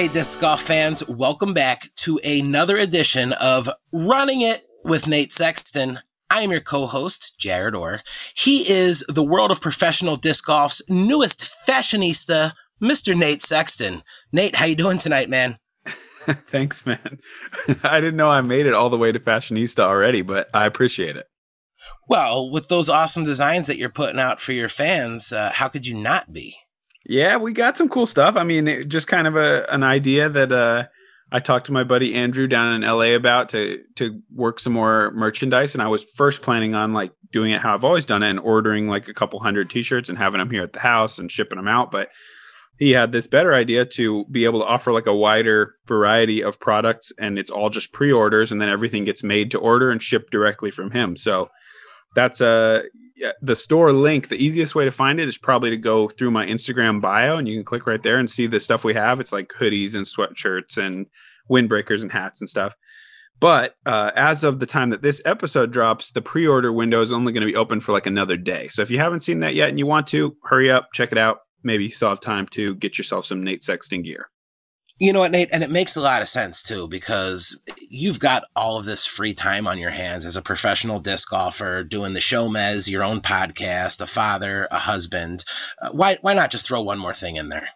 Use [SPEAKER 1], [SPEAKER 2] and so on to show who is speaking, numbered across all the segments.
[SPEAKER 1] Hey, disc golf fans, welcome back to another edition of Running It with Nate Sexton. I am your co-host, Jared Orr. He is the world of professional disc golf's newest fashionista, Mr. Nate Sexton. Nate, how you doing tonight, man?
[SPEAKER 2] Thanks, man. I didn't know I made it all the way to fashionista already, but I appreciate it.
[SPEAKER 1] Well, with those awesome designs that you're putting out for your fans, uh, how could you not be?
[SPEAKER 2] Yeah, we got some cool stuff. I mean, just kind of a an idea that uh, I talked to my buddy Andrew down in LA about to to work some more merchandise, and I was first planning on like doing it how I've always done it and ordering like a couple hundred T-shirts and having them here at the house and shipping them out. But he had this better idea to be able to offer like a wider variety of products, and it's all just pre-orders, and then everything gets made to order and shipped directly from him. So that's a the store link, the easiest way to find it is probably to go through my Instagram bio and you can click right there and see the stuff we have. It's like hoodies and sweatshirts and windbreakers and hats and stuff. But uh, as of the time that this episode drops, the pre order window is only going to be open for like another day. So if you haven't seen that yet and you want to, hurry up, check it out. Maybe you still have time to get yourself some Nate Sexton gear.
[SPEAKER 1] You know what, Nate? And it makes a lot of sense too, because you've got all of this free time on your hands as a professional disc golfer, doing the Jomez, your own podcast, a father, a husband. Uh, why, why not just throw one more thing in there?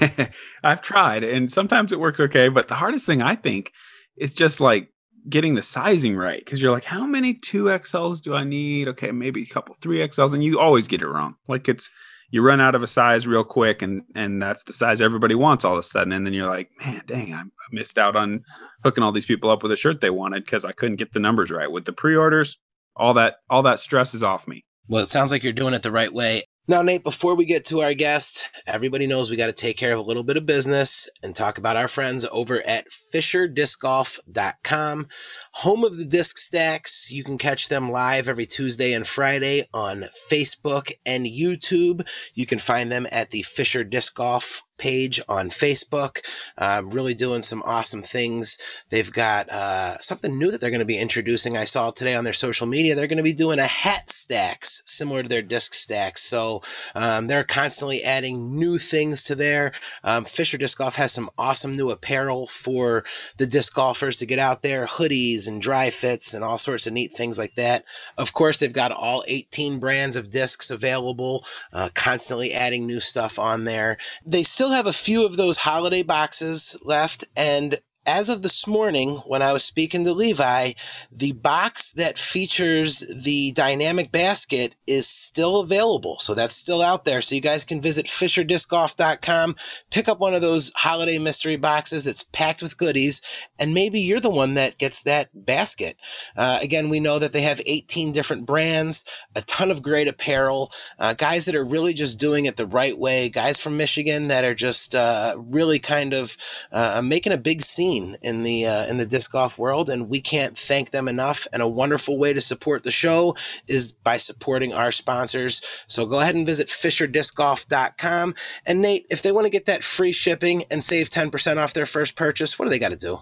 [SPEAKER 2] I've tried, and sometimes it works okay. But the hardest thing I think is just like getting the sizing right because you're like, how many two XLs do I need? Okay, maybe a couple three XLs, and you always get it wrong. Like it's you run out of a size real quick and and that's the size everybody wants all of a sudden. And then you're like man dang i missed out on hooking all these people up with a shirt they wanted because i couldn't get the numbers right. With the pre-orders all that all that stress is off me.
[SPEAKER 1] Well it sounds like you're doing it the right way now, Nate, before we get to our guest, everybody knows we got to take care of a little bit of business and talk about our friends over at FisherDiscGolf.com, home of the disc stacks. You can catch them live every Tuesday and Friday on Facebook and YouTube. You can find them at the Fisher Disc Golf page on Facebook. Um, really doing some awesome things. They've got uh, something new that they're going to be introducing. I saw today on their social media. They're going to be doing a hat stacks similar to their disc stacks. So um, they're constantly adding new things to there. Um, Fisher Disc Golf has some awesome new apparel for the disc golfers to get out there, hoodies and dry fits and all sorts of neat things like that. Of course, they've got all 18 brands of discs available, uh, constantly adding new stuff on there. They still still have a few of those holiday boxes left, and as of this morning, when I was speaking to Levi, the box that features the dynamic basket is still available. So that's still out there. So you guys can visit FisherDiscGolf.com, pick up one of those holiday mystery boxes that's packed with goodies, and maybe you're the one that gets that basket. Uh, again, we know that they have 18 different brands, a ton of great apparel, uh, guys that are really just doing it the right way, guys from Michigan that are just uh, really kind of uh, making a big scene in the uh, in the disc golf world, and we can't thank them enough. And a wonderful way to support the show is by supporting our sponsors. So go ahead and visit FisherDiscGolf.com. And Nate, if they want to get that free shipping and save ten percent off their first purchase, what do they got to do?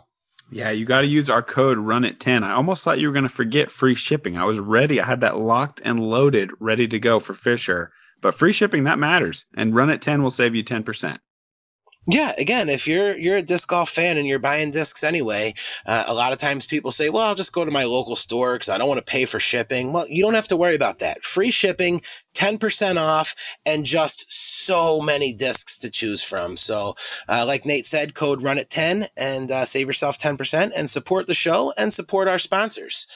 [SPEAKER 2] Yeah, you got to use our code run at 10. I almost thought you were going to forget free shipping. I was ready. I had that locked and loaded, ready to go for Fisher. But free shipping that matters, and run at 10 will save you 10%.
[SPEAKER 1] Yeah, again, if you're you're a disc golf fan and you're buying discs anyway, uh, a lot of times people say, "Well, I'll just go to my local store because I don't want to pay for shipping." Well, you don't have to worry about that. Free shipping, ten percent off, and just so many discs to choose from. So, uh, like Nate said, code Run at ten and uh, save yourself ten percent and support the show and support our sponsors.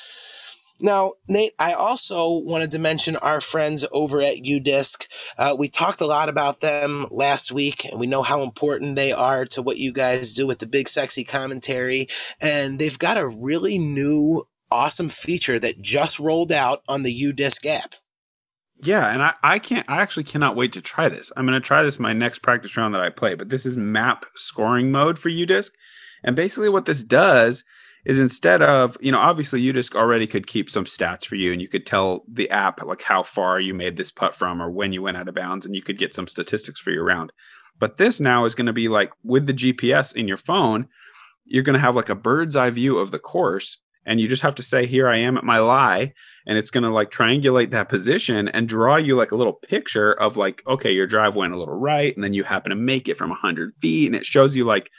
[SPEAKER 1] Now, Nate, I also wanted to mention our friends over at UDisc. Uh, we talked a lot about them last week, and we know how important they are to what you guys do with the big sexy commentary. And they've got a really new, awesome feature that just rolled out on the UDisc app.
[SPEAKER 2] Yeah, and I, I can't I actually cannot wait to try this. I'm gonna try this my next practice round that I play, but this is map scoring mode for UDisc. And basically what this does is instead of you know obviously UDisc already could keep some stats for you and you could tell the app like how far you made this putt from or when you went out of bounds and you could get some statistics for your round. But this now is going to be like with the gps in your phone you're going to have like a bird's eye view of the course and you just have to say here i am at my lie and it's going to like triangulate that position and draw you like a little picture of like okay your drive went a little right and then you happen to make it from 100 feet and it shows you like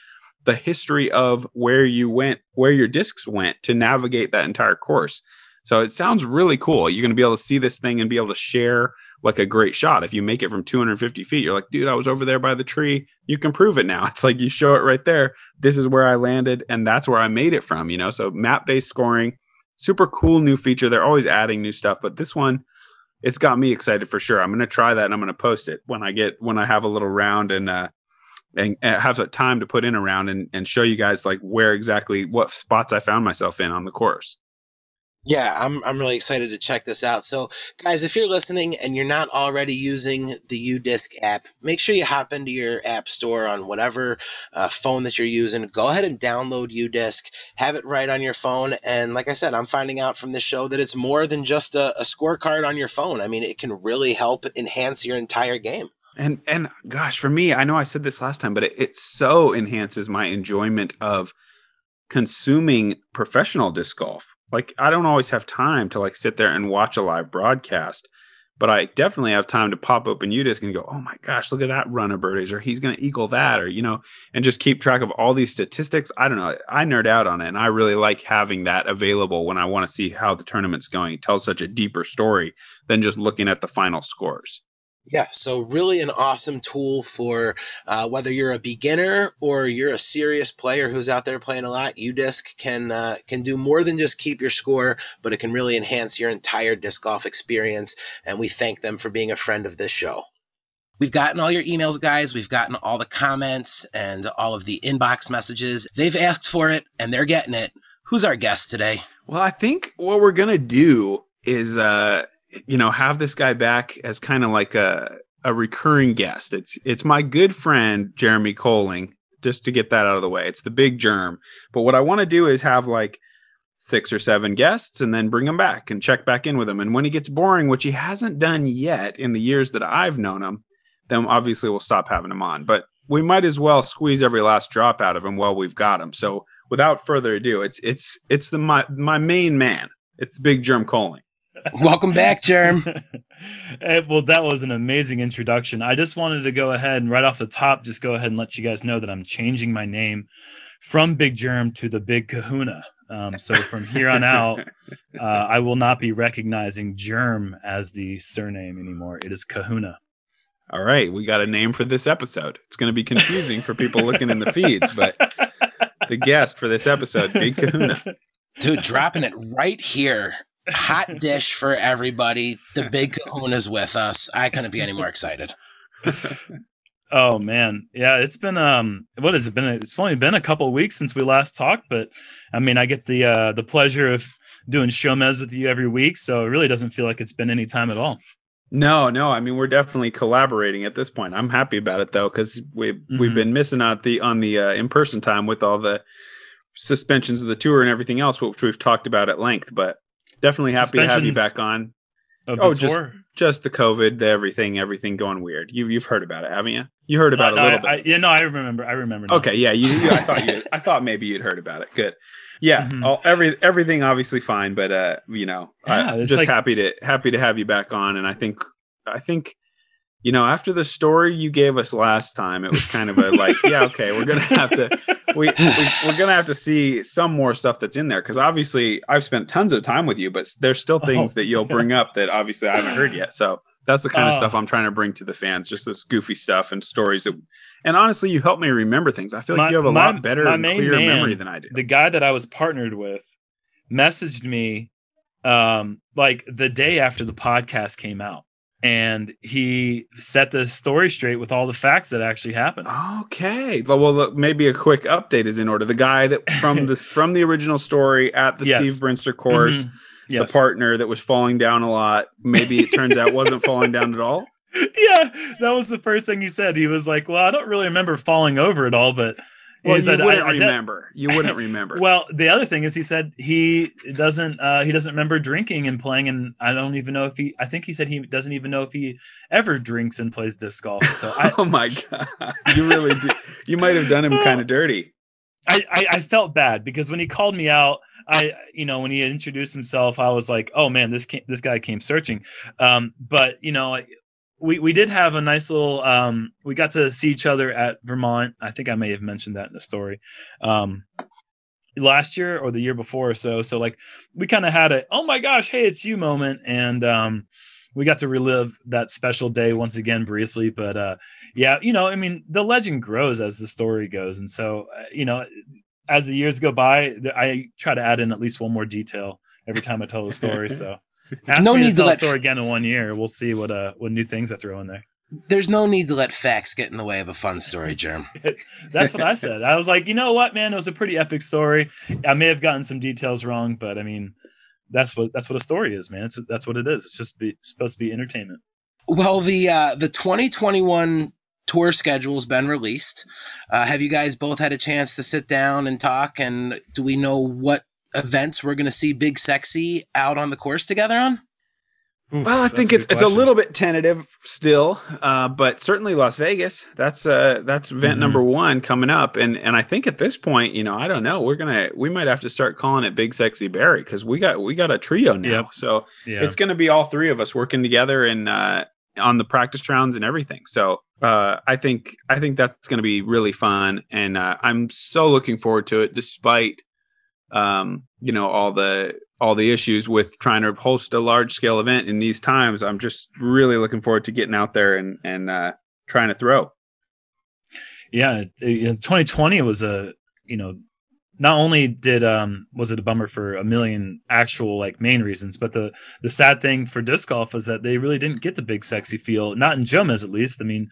[SPEAKER 2] the history of where you went, where your discs went to navigate that entire course. So it sounds really cool. You're going to be able to see this thing and be able to share like a great shot. If you make it from 250 feet, you're like, dude, I was over there by the tree. You can prove it now. It's like you show it right there. This is where I landed, and that's where I made it from. You know, so map based scoring, super cool new feature. They're always adding new stuff, but this one, it's got me excited for sure. I'm going to try that and I'm going to post it when I get when I have a little round and uh, and, and have a time to put in around and, and show you guys like where exactly what spots I found myself in on the course.
[SPEAKER 1] Yeah, I'm I'm really excited to check this out. So, guys, if you're listening and you're not already using the UDisc app, make sure you hop into your app store on whatever uh, phone that you're using. Go ahead and download UDisc, have it right on your phone. And like I said, I'm finding out from this show that it's more than just a, a scorecard on your phone. I mean, it can really help enhance your entire game.
[SPEAKER 2] And and gosh, for me, I know I said this last time, but it, it so enhances my enjoyment of consuming professional disc golf. Like I don't always have time to like sit there and watch a live broadcast, but I definitely have time to pop open UDisc and go, "Oh my gosh, look at that run of birdies," or "He's going to equal that," or you know, and just keep track of all these statistics. I don't know. I nerd out on it, and I really like having that available when I want to see how the tournament's going. It tells such a deeper story than just looking at the final scores.
[SPEAKER 1] Yeah, so really an awesome tool for uh, whether you're a beginner or you're a serious player who's out there playing a lot. UDisc can uh, can do more than just keep your score, but it can really enhance your entire disc golf experience. And we thank them for being a friend of this show. We've gotten all your emails, guys. We've gotten all the comments and all of the inbox messages. They've asked for it and they're getting it. Who's our guest today?
[SPEAKER 2] Well, I think what we're gonna do is. Uh you know, have this guy back as kind of like a a recurring guest. It's it's my good friend Jeremy Koling. Just to get that out of the way, it's the big germ. But what I want to do is have like six or seven guests and then bring him back and check back in with him. And when he gets boring, which he hasn't done yet in the years that I've known him, then obviously we'll stop having him on. But we might as well squeeze every last drop out of him while we've got him. So without further ado, it's it's it's the my my main man. It's Big Germ Koling.
[SPEAKER 1] Welcome back, Germ.
[SPEAKER 3] Eh, well, that was an amazing introduction. I just wanted to go ahead and right off the top, just go ahead and let you guys know that I'm changing my name from Big Germ to the Big Kahuna. Um, so from here on out, uh, I will not be recognizing Germ as the surname anymore. It is Kahuna.
[SPEAKER 2] All right, we got a name for this episode. It's going to be confusing for people looking in the feeds, but the guest for this episode, Big Kahuna.
[SPEAKER 1] Dude, dropping it right here hot dish for everybody. The big kahuna's with us. I couldn't be any more excited.
[SPEAKER 3] oh man. Yeah, it's been um what has it been? It's only been a couple weeks since we last talked, but I mean I get the uh the pleasure of doing Jomez with you every week, so it really doesn't feel like it's been any time at all.
[SPEAKER 2] No, no. I mean, we're definitely collaborating at this point. I'm happy about it though, because we've mm-hmm. we've been missing out the on the uh, in person time with all the suspensions of the tour and everything else, which we've talked about at length. But definitely happy to have you back on.
[SPEAKER 3] oh, just
[SPEAKER 2] just the COVID, the everything, everything going weird. You you've heard about it, haven't you? You heard about it a little
[SPEAKER 3] I,
[SPEAKER 2] bit.
[SPEAKER 3] I, yeah, no, I remember. I remember.
[SPEAKER 2] Now. Okay, yeah, you, you, I thought you. I thought maybe you'd heard about it. Good. Yeah, mm-hmm. all, every everything obviously fine, but uh, you know, yeah, I'm just like, happy to happy to have you back on, and I think I think you know, after the story you gave us last time, it was kind of a like, yeah, okay, we're gonna have to, we, we are gonna have to see some more stuff that's in there because obviously I've spent tons of time with you, but there's still things oh. that you'll bring up that obviously I haven't heard yet. So that's the kind of stuff oh. I'm trying to bring to the fans, just this goofy stuff and stories that, and honestly, you help me remember things. I feel like my, you have a my, lot better and clear man, memory than I do.
[SPEAKER 3] The guy that I was partnered with messaged me um like the day after the podcast came out and he set the story straight with all the facts that actually happened.
[SPEAKER 2] Okay, well, maybe a quick update is in order. The guy that from the from the original story at the yes. Steve Brinster course, mm-hmm. yes. the partner that was falling down a lot. Maybe it turns out wasn't falling down at all.
[SPEAKER 3] Yeah, that was the first thing he said. He was like, "Well, I don't really remember falling over at all, but."
[SPEAKER 2] Well, you said, wouldn't I, I remember. you wouldn't remember.
[SPEAKER 3] well, the other thing is, he said he doesn't. Uh, he doesn't remember drinking and playing, and I don't even know if he. I think he said he doesn't even know if he ever drinks and plays disc golf. So, I,
[SPEAKER 2] oh my god, you really do. You might have done him kind of dirty.
[SPEAKER 3] I, I, I felt bad because when he called me out, I you know when he introduced himself, I was like, oh man, this came, this guy came searching. Um, but you know, we we did have a nice little um we got to see each other at Vermont. I think I may have mentioned that in the story. Um last year or the year before or so. So like we kind of had a oh my gosh, hey, it's you moment and um we got to relive that special day once again briefly but uh yeah you know i mean the legend grows as the story goes and so uh, you know as the years go by i try to add in at least one more detail every time i tell the story so Ask no need to, to let... story again in one year we'll see what uh what new things i throw in there
[SPEAKER 1] there's no need to let facts get in the way of a fun story, Germ.
[SPEAKER 3] That's what I said. I was like, you know what, man, it was a pretty epic story. I may have gotten some details wrong, but I mean, that's what that's what a story is, man. It's that's what it is. It's just be, supposed to be entertainment.
[SPEAKER 1] Well, the uh, the 2021 tour schedule's been released. Uh, have you guys both had a chance to sit down and talk? And do we know what events we're going to see Big Sexy out on the course together on?
[SPEAKER 2] Oof, well, I think it's it's a little bit tentative still, uh, but certainly Las Vegas. That's uh that's event mm-hmm. number one coming up, and and I think at this point, you know, I don't know, we're gonna we might have to start calling it Big Sexy Barry because we got we got a trio now, yep. so yeah. it's gonna be all three of us working together and uh, on the practice rounds and everything. So uh, I think I think that's gonna be really fun, and uh, I'm so looking forward to it, despite um, you know all the all the issues with trying to host a large scale event in these times. I'm just really looking forward to getting out there and and uh, trying to throw.
[SPEAKER 3] Yeah, in 2020 was a you know not only did um was it a bummer for a million actual like main reasons, but the the sad thing for disc golf was that they really didn't get the big sexy feel, not in Jomez at least. I mean,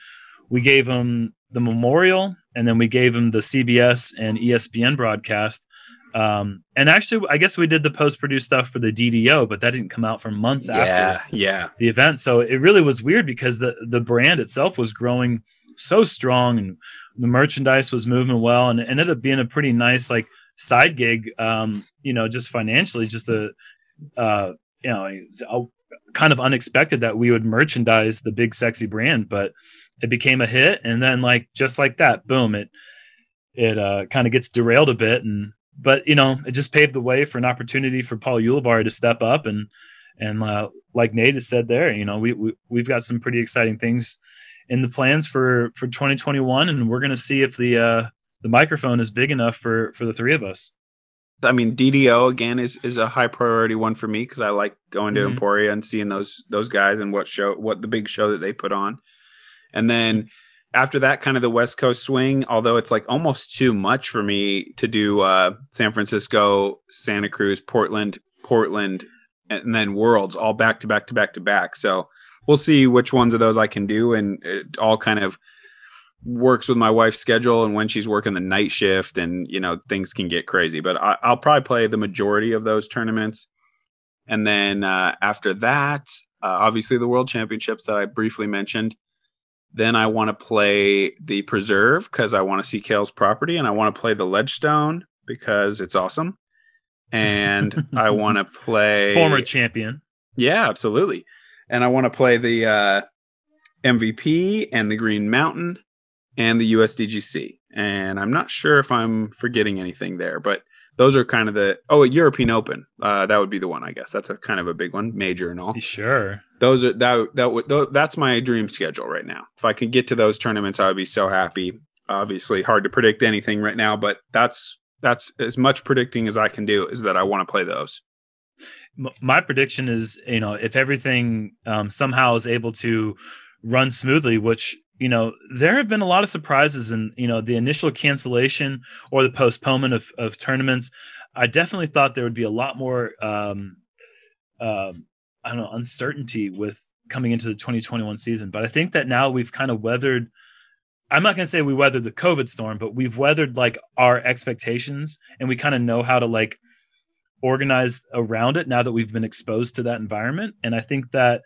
[SPEAKER 3] we gave them the memorial and then we gave them the CBS and ESPN broadcast um, and actually, I guess we did the post produced stuff for the DDO, but that didn't come out for months
[SPEAKER 2] yeah,
[SPEAKER 3] after
[SPEAKER 2] yeah.
[SPEAKER 3] the event. So it really was weird because the the brand itself was growing so strong and the merchandise was moving well, and it ended up being a pretty nice like side gig. Um, you know, just financially, just a uh, you know, a, kind of unexpected that we would merchandise the big sexy brand, but it became a hit, and then like just like that, boom, it it uh, kind of gets derailed a bit and but you know, it just paved the way for an opportunity for Paul Ulibarri to step up and and uh, like Nate has said there, you know, we, we we've got some pretty exciting things in the plans for for 2021, and we're going to see if the uh, the microphone is big enough for for the three of us.
[SPEAKER 2] I mean, DDO again is is a high priority one for me because I like going to mm-hmm. Emporia and seeing those those guys and what show what the big show that they put on, and then after that kind of the west coast swing although it's like almost too much for me to do uh, san francisco santa cruz portland portland and then worlds all back to back to back to back. So we'll see which ones of those i can do and it all kind of works with my wife's schedule and when she's working the night shift and you know things can get crazy. But I, will probably play the majority of those tournaments. And then uh, after that uh, obviously the world championships that i briefly mentioned then I want to play the Preserve because I want to see Cale's property, and I want to play the Ledgestone because it's awesome. And I want to play
[SPEAKER 3] former champion.
[SPEAKER 2] Yeah, absolutely. And I want to play the uh, MVP and the Green Mountain and the USDGC. And I'm not sure if I'm forgetting anything there, but those are kind of the oh a European Open. Uh, that would be the one, I guess. That's a kind of a big one, major and all.
[SPEAKER 3] Sure.
[SPEAKER 2] Those are that that would that's my dream schedule right now. If I could get to those tournaments, I would be so happy. Obviously, hard to predict anything right now, but that's that's as much predicting as I can do is that I want to play those.
[SPEAKER 3] My prediction is, you know, if everything um, somehow is able to run smoothly, which you know, there have been a lot of surprises in, you know, the initial cancellation or the postponement of, of tournaments. I definitely thought there would be a lot more, um, uh, I don't know, uncertainty with coming into the 2021 season. But I think that now we've kind of weathered, I'm not going to say we weathered the COVID storm, but we've weathered like our expectations and we kind of know how to like organize around it now that we've been exposed to that environment. And I think that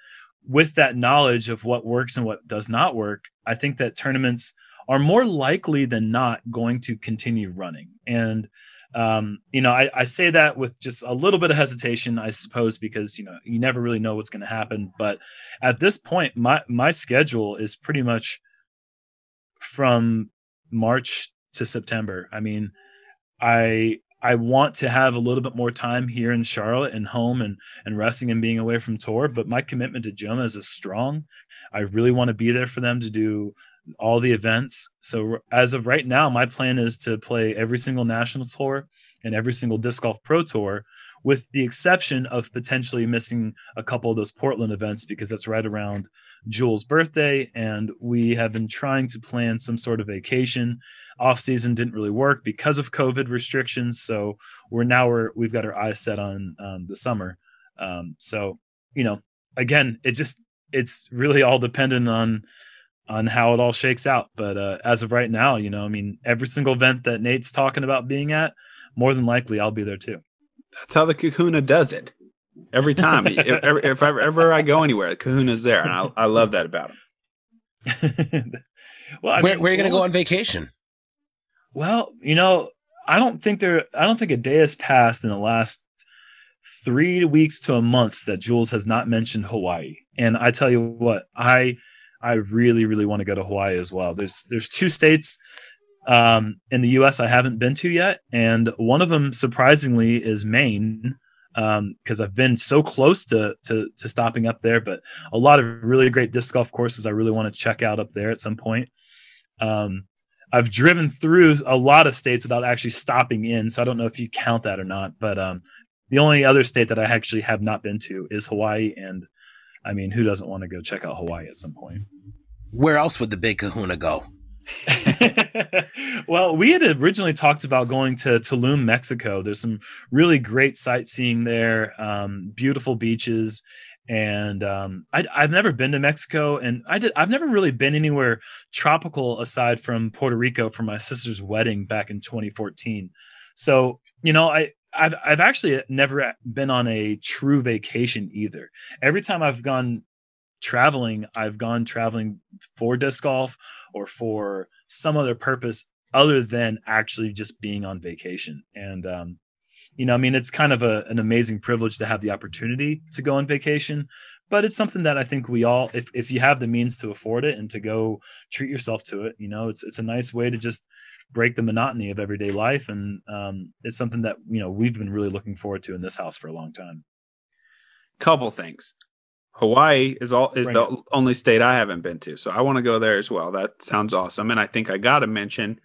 [SPEAKER 3] with that knowledge of what works and what does not work, I think that tournaments are more likely than not going to continue running. And um, you know, I, I, say that with just a little bit of hesitation, I suppose, because you know you never really know what's going to happen. But at this point, my my schedule is pretty much from March to September. I mean, I I want to have a little bit more time here in Charlotte and home and and resting and being away from tour. But my commitment to Jomez is strong. I really want to be there for them to do all the events. So as of right now, my plan is to play every single national tour and every single disc golf pro tour, with the exception of potentially missing a couple of those Portland events because that's right around Jules' birthday, and we have been trying to plan some sort of vacation. Off season didn't really work because of COVID restrictions, so we're now we're we've got our eyes set on um, the summer. Um, so you know, again, it just it's really all dependent on on how it all shakes out. But uh, as of right now, you know, I mean, every single event that Nate's talking about being at, more than likely I'll be there too.
[SPEAKER 2] That's how the Kahuna does it. Every time, if, if ever I go anywhere, the Kahuna's there, and I, I love that about
[SPEAKER 1] him. well, I where, mean, where are you going to go on vacation?
[SPEAKER 3] Well, you know, I don't think there. I don't think a day has passed in the last three weeks to a month that Jules has not mentioned Hawaii. And I tell you what, I I really, really want to go to Hawaii as well. There's there's two states um, in the U.S. I haven't been to yet, and one of them surprisingly is Maine because um, I've been so close to, to to stopping up there. But a lot of really great disc golf courses I really want to check out up there at some point. Um, I've driven through a lot of states without actually stopping in, so I don't know if you count that or not. But um, the only other state that I actually have not been to is Hawaii, and I mean, who doesn't want to go check out Hawaii at some point?
[SPEAKER 1] Where else would the big kahuna go?
[SPEAKER 3] well, we had originally talked about going to Tulum, Mexico. There's some really great sightseeing there, um, beautiful beaches, and um, I, have never been to Mexico, and I did, I've never really been anywhere tropical aside from Puerto Rico for my sister's wedding back in 2014. So, you know, I I've I've actually never been on a true vacation either. Every time I've gone traveling, I've gone traveling for disc golf or for some other purpose other than actually just being on vacation. And um, you know, I mean, it's kind of a, an amazing privilege to have the opportunity to go on vacation, but it's something that I think we all, if if you have the means to afford it and to go treat yourself to it, you know, it's it's a nice way to just break the monotony of everyday life, and um, it's something that you know we've been really looking forward to in this house for a long time.
[SPEAKER 2] Couple things. Hawaii is all is Bring the only state I haven't been to, so I want to go there as well. That sounds awesome, and I think I got to mention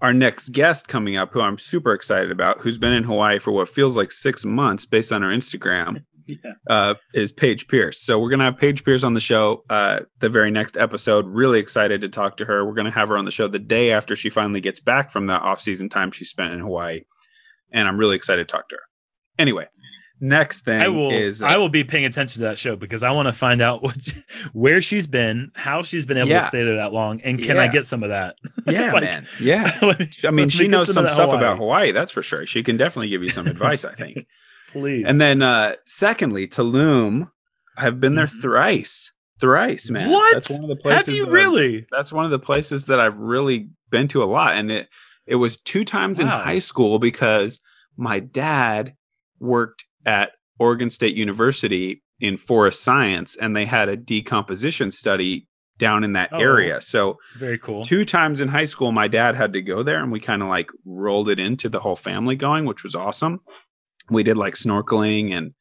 [SPEAKER 2] our next guest coming up, who I'm super excited about, who's been in Hawaii for what feels like six months, based on her Instagram. yeah. uh, is Paige Pierce. So we're gonna have Paige Pierce on the show uh, the very next episode. Really excited to talk to her. We're gonna have her on the show the day after she finally gets back from the off-season time she spent in Hawaii, and I'm really excited to talk to her. Anyway, next thing
[SPEAKER 3] I will,
[SPEAKER 2] is
[SPEAKER 3] uh, I will be paying attention to that show because I want to find out what, where she's been, how she's been able yeah. to stay there that long, and can yeah. I get some of that?
[SPEAKER 2] Yeah, like, man. Yeah. me, I mean, she knows some, some stuff Hawaii. about Hawaii. That's for sure. She can definitely give you some advice. I think.
[SPEAKER 3] Please.
[SPEAKER 2] And then, uh secondly, Tulum. I've been there mm-hmm. thrice. Thrice, man.
[SPEAKER 3] What? That's one of the places. Have you that really?
[SPEAKER 2] I've, that's one of the places that I've really been to a lot, and it it was two times wow. in high school because my dad worked at Oregon State University in forest science, and they had a decomposition study down in that oh, area. So
[SPEAKER 3] very cool.
[SPEAKER 2] Two times in high school, my dad had to go there, and we kind of like rolled it into the whole family going, which was awesome. We did like snorkeling and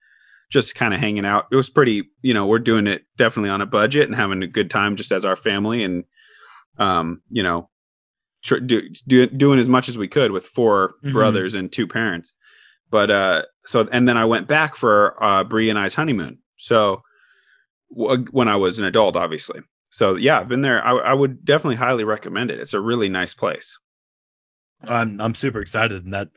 [SPEAKER 2] just kind of hanging out. It was pretty, you know, we're doing it definitely on a budget and having a good time just as our family, and um, you know, tr- do, do, doing as much as we could with 4 mm-hmm. brothers and two parents. But uh, so and then I went back for uh, Bree and I's honeymoon. So w- when I was an adult, obviously. So yeah, I've been there. I, I would definitely highly recommend it. It's a really nice place.
[SPEAKER 3] I'm I'm super excited, and that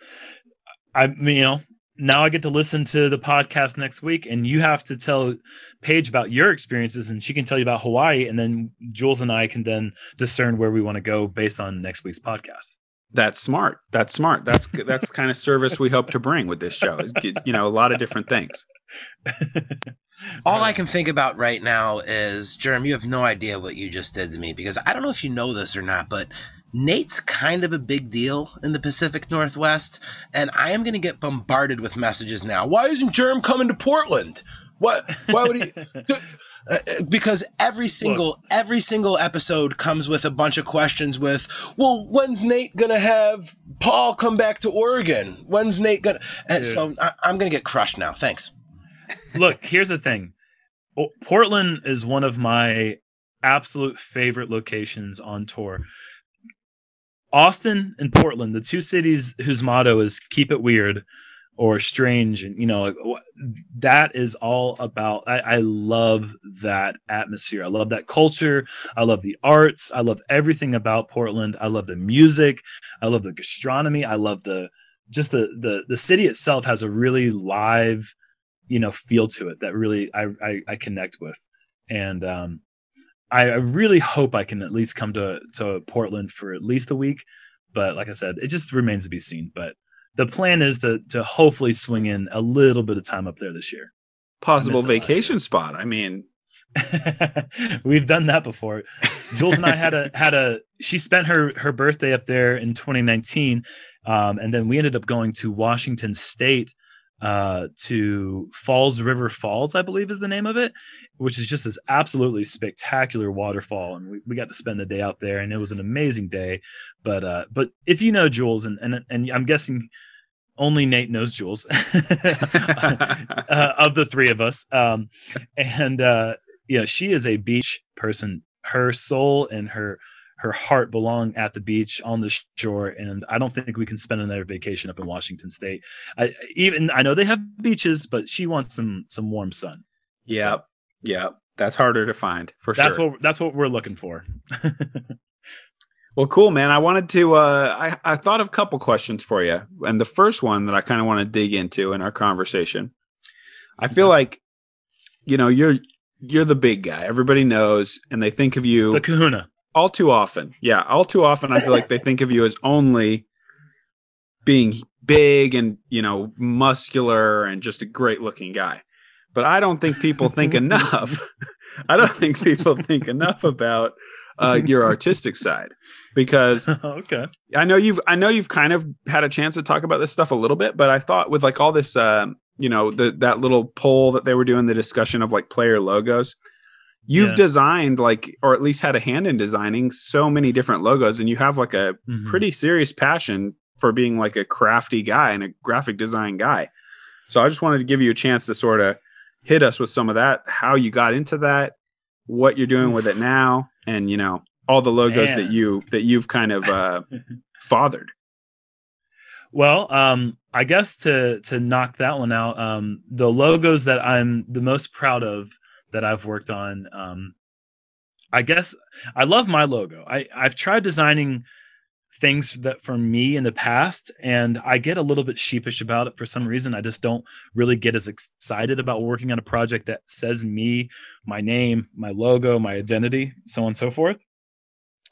[SPEAKER 3] I mean, you know, now I get to listen to the podcast next week, and you have to tell Paige about your experiences, and she can tell you about Hawaii, and then Jules and I can then discern where we want to go based on next week's podcast
[SPEAKER 2] that's smart. That's smart. That's that's kind of service we hope to bring with this show. Is you know a lot of different things.
[SPEAKER 1] All I can think about right now is, Jerem, you have no idea what you just did to me because I don't know if you know this or not, but Nate's kind of a big deal in the Pacific Northwest, and I am going to get bombarded with messages now. Why isn't Jerem coming to Portland? What? Why would he? Uh, because every single Look. every single episode comes with a bunch of questions. With, well, when's Nate gonna have Paul come back to Oregon? When's Nate gonna? And Dude. so I, I'm gonna get crushed now. Thanks.
[SPEAKER 3] Look, here's the thing. Portland is one of my absolute favorite locations on tour. Austin and Portland, the two cities whose motto is "Keep it weird." Or strange and you know that is all about I, I, love that atmosphere. I love that culture. I love the arts. I love everything about portland. I love the music. I love the gastronomy. I love the just the the the city itself has a really live you know feel to it that really i i, I connect with. And um I, I really hope i can at least come to to portland for at least a week. But like i said it just remains to be seen. But the plan is to to hopefully swing in a little bit of time up there this year.
[SPEAKER 2] Possible vacation spot. I mean,
[SPEAKER 3] we've done that before. Jules and I had a had a she spent her her birthday up there in 2019, um, and then we ended up going to Washington State uh, to Falls River Falls, I believe is the name of it, which is just this absolutely spectacular waterfall. And we, we got to spend the day out there and it was an amazing day. But, uh, but if you know Jules and, and, and I'm guessing only Nate knows Jules uh, of the three of us. Um, and, uh, know, she is a beach person, her soul and her, her heart belong at the beach on the shore and i don't think we can spend another vacation up in washington state. I, even i know they have beaches but she wants some some warm sun.
[SPEAKER 2] Yeah so, yeah that's harder to find for sure.
[SPEAKER 3] that's
[SPEAKER 2] sure.
[SPEAKER 3] what that's what we're looking for.
[SPEAKER 2] Well cool man. I wanted to uh i i thought of a couple questions for you and the first one that i kind of want to dig into in our conversation i feel like you know you're you're the big guy. Everybody knows and they think of you
[SPEAKER 3] the kahuna
[SPEAKER 2] all too often. Yeah, all too often I feel like they think of you as only being big and, you know, muscular and just a great looking guy. But I don't think people think enough. I don't think people think enough about uh, your artistic side because
[SPEAKER 3] okay.
[SPEAKER 2] I know you've I know you've kind of had a chance to talk about this stuff a little bit, but I thought with like all this uh, you know, the that little poll that they were doing the discussion of like player logos, you've yeah. designed like or at least had a hand in designing so many different logos and you have like a mm-hmm. pretty serious passion for being like a crafty guy and a graphic design guy so i just wanted to give you a chance to sort of hit us with some of that how you got into that what you're doing with it now and you know all the logos Man. that you that you've kind of uh fathered
[SPEAKER 3] well um i guess to to knock that one out um the logos that i'm the most proud of that I've worked on. Um, I guess I love my logo. I, I've tried designing things that for me in the past and I get a little bit sheepish about it for some reason. I just don't really get as excited about working on a project that says me, my name, my logo, my identity, so on and so forth.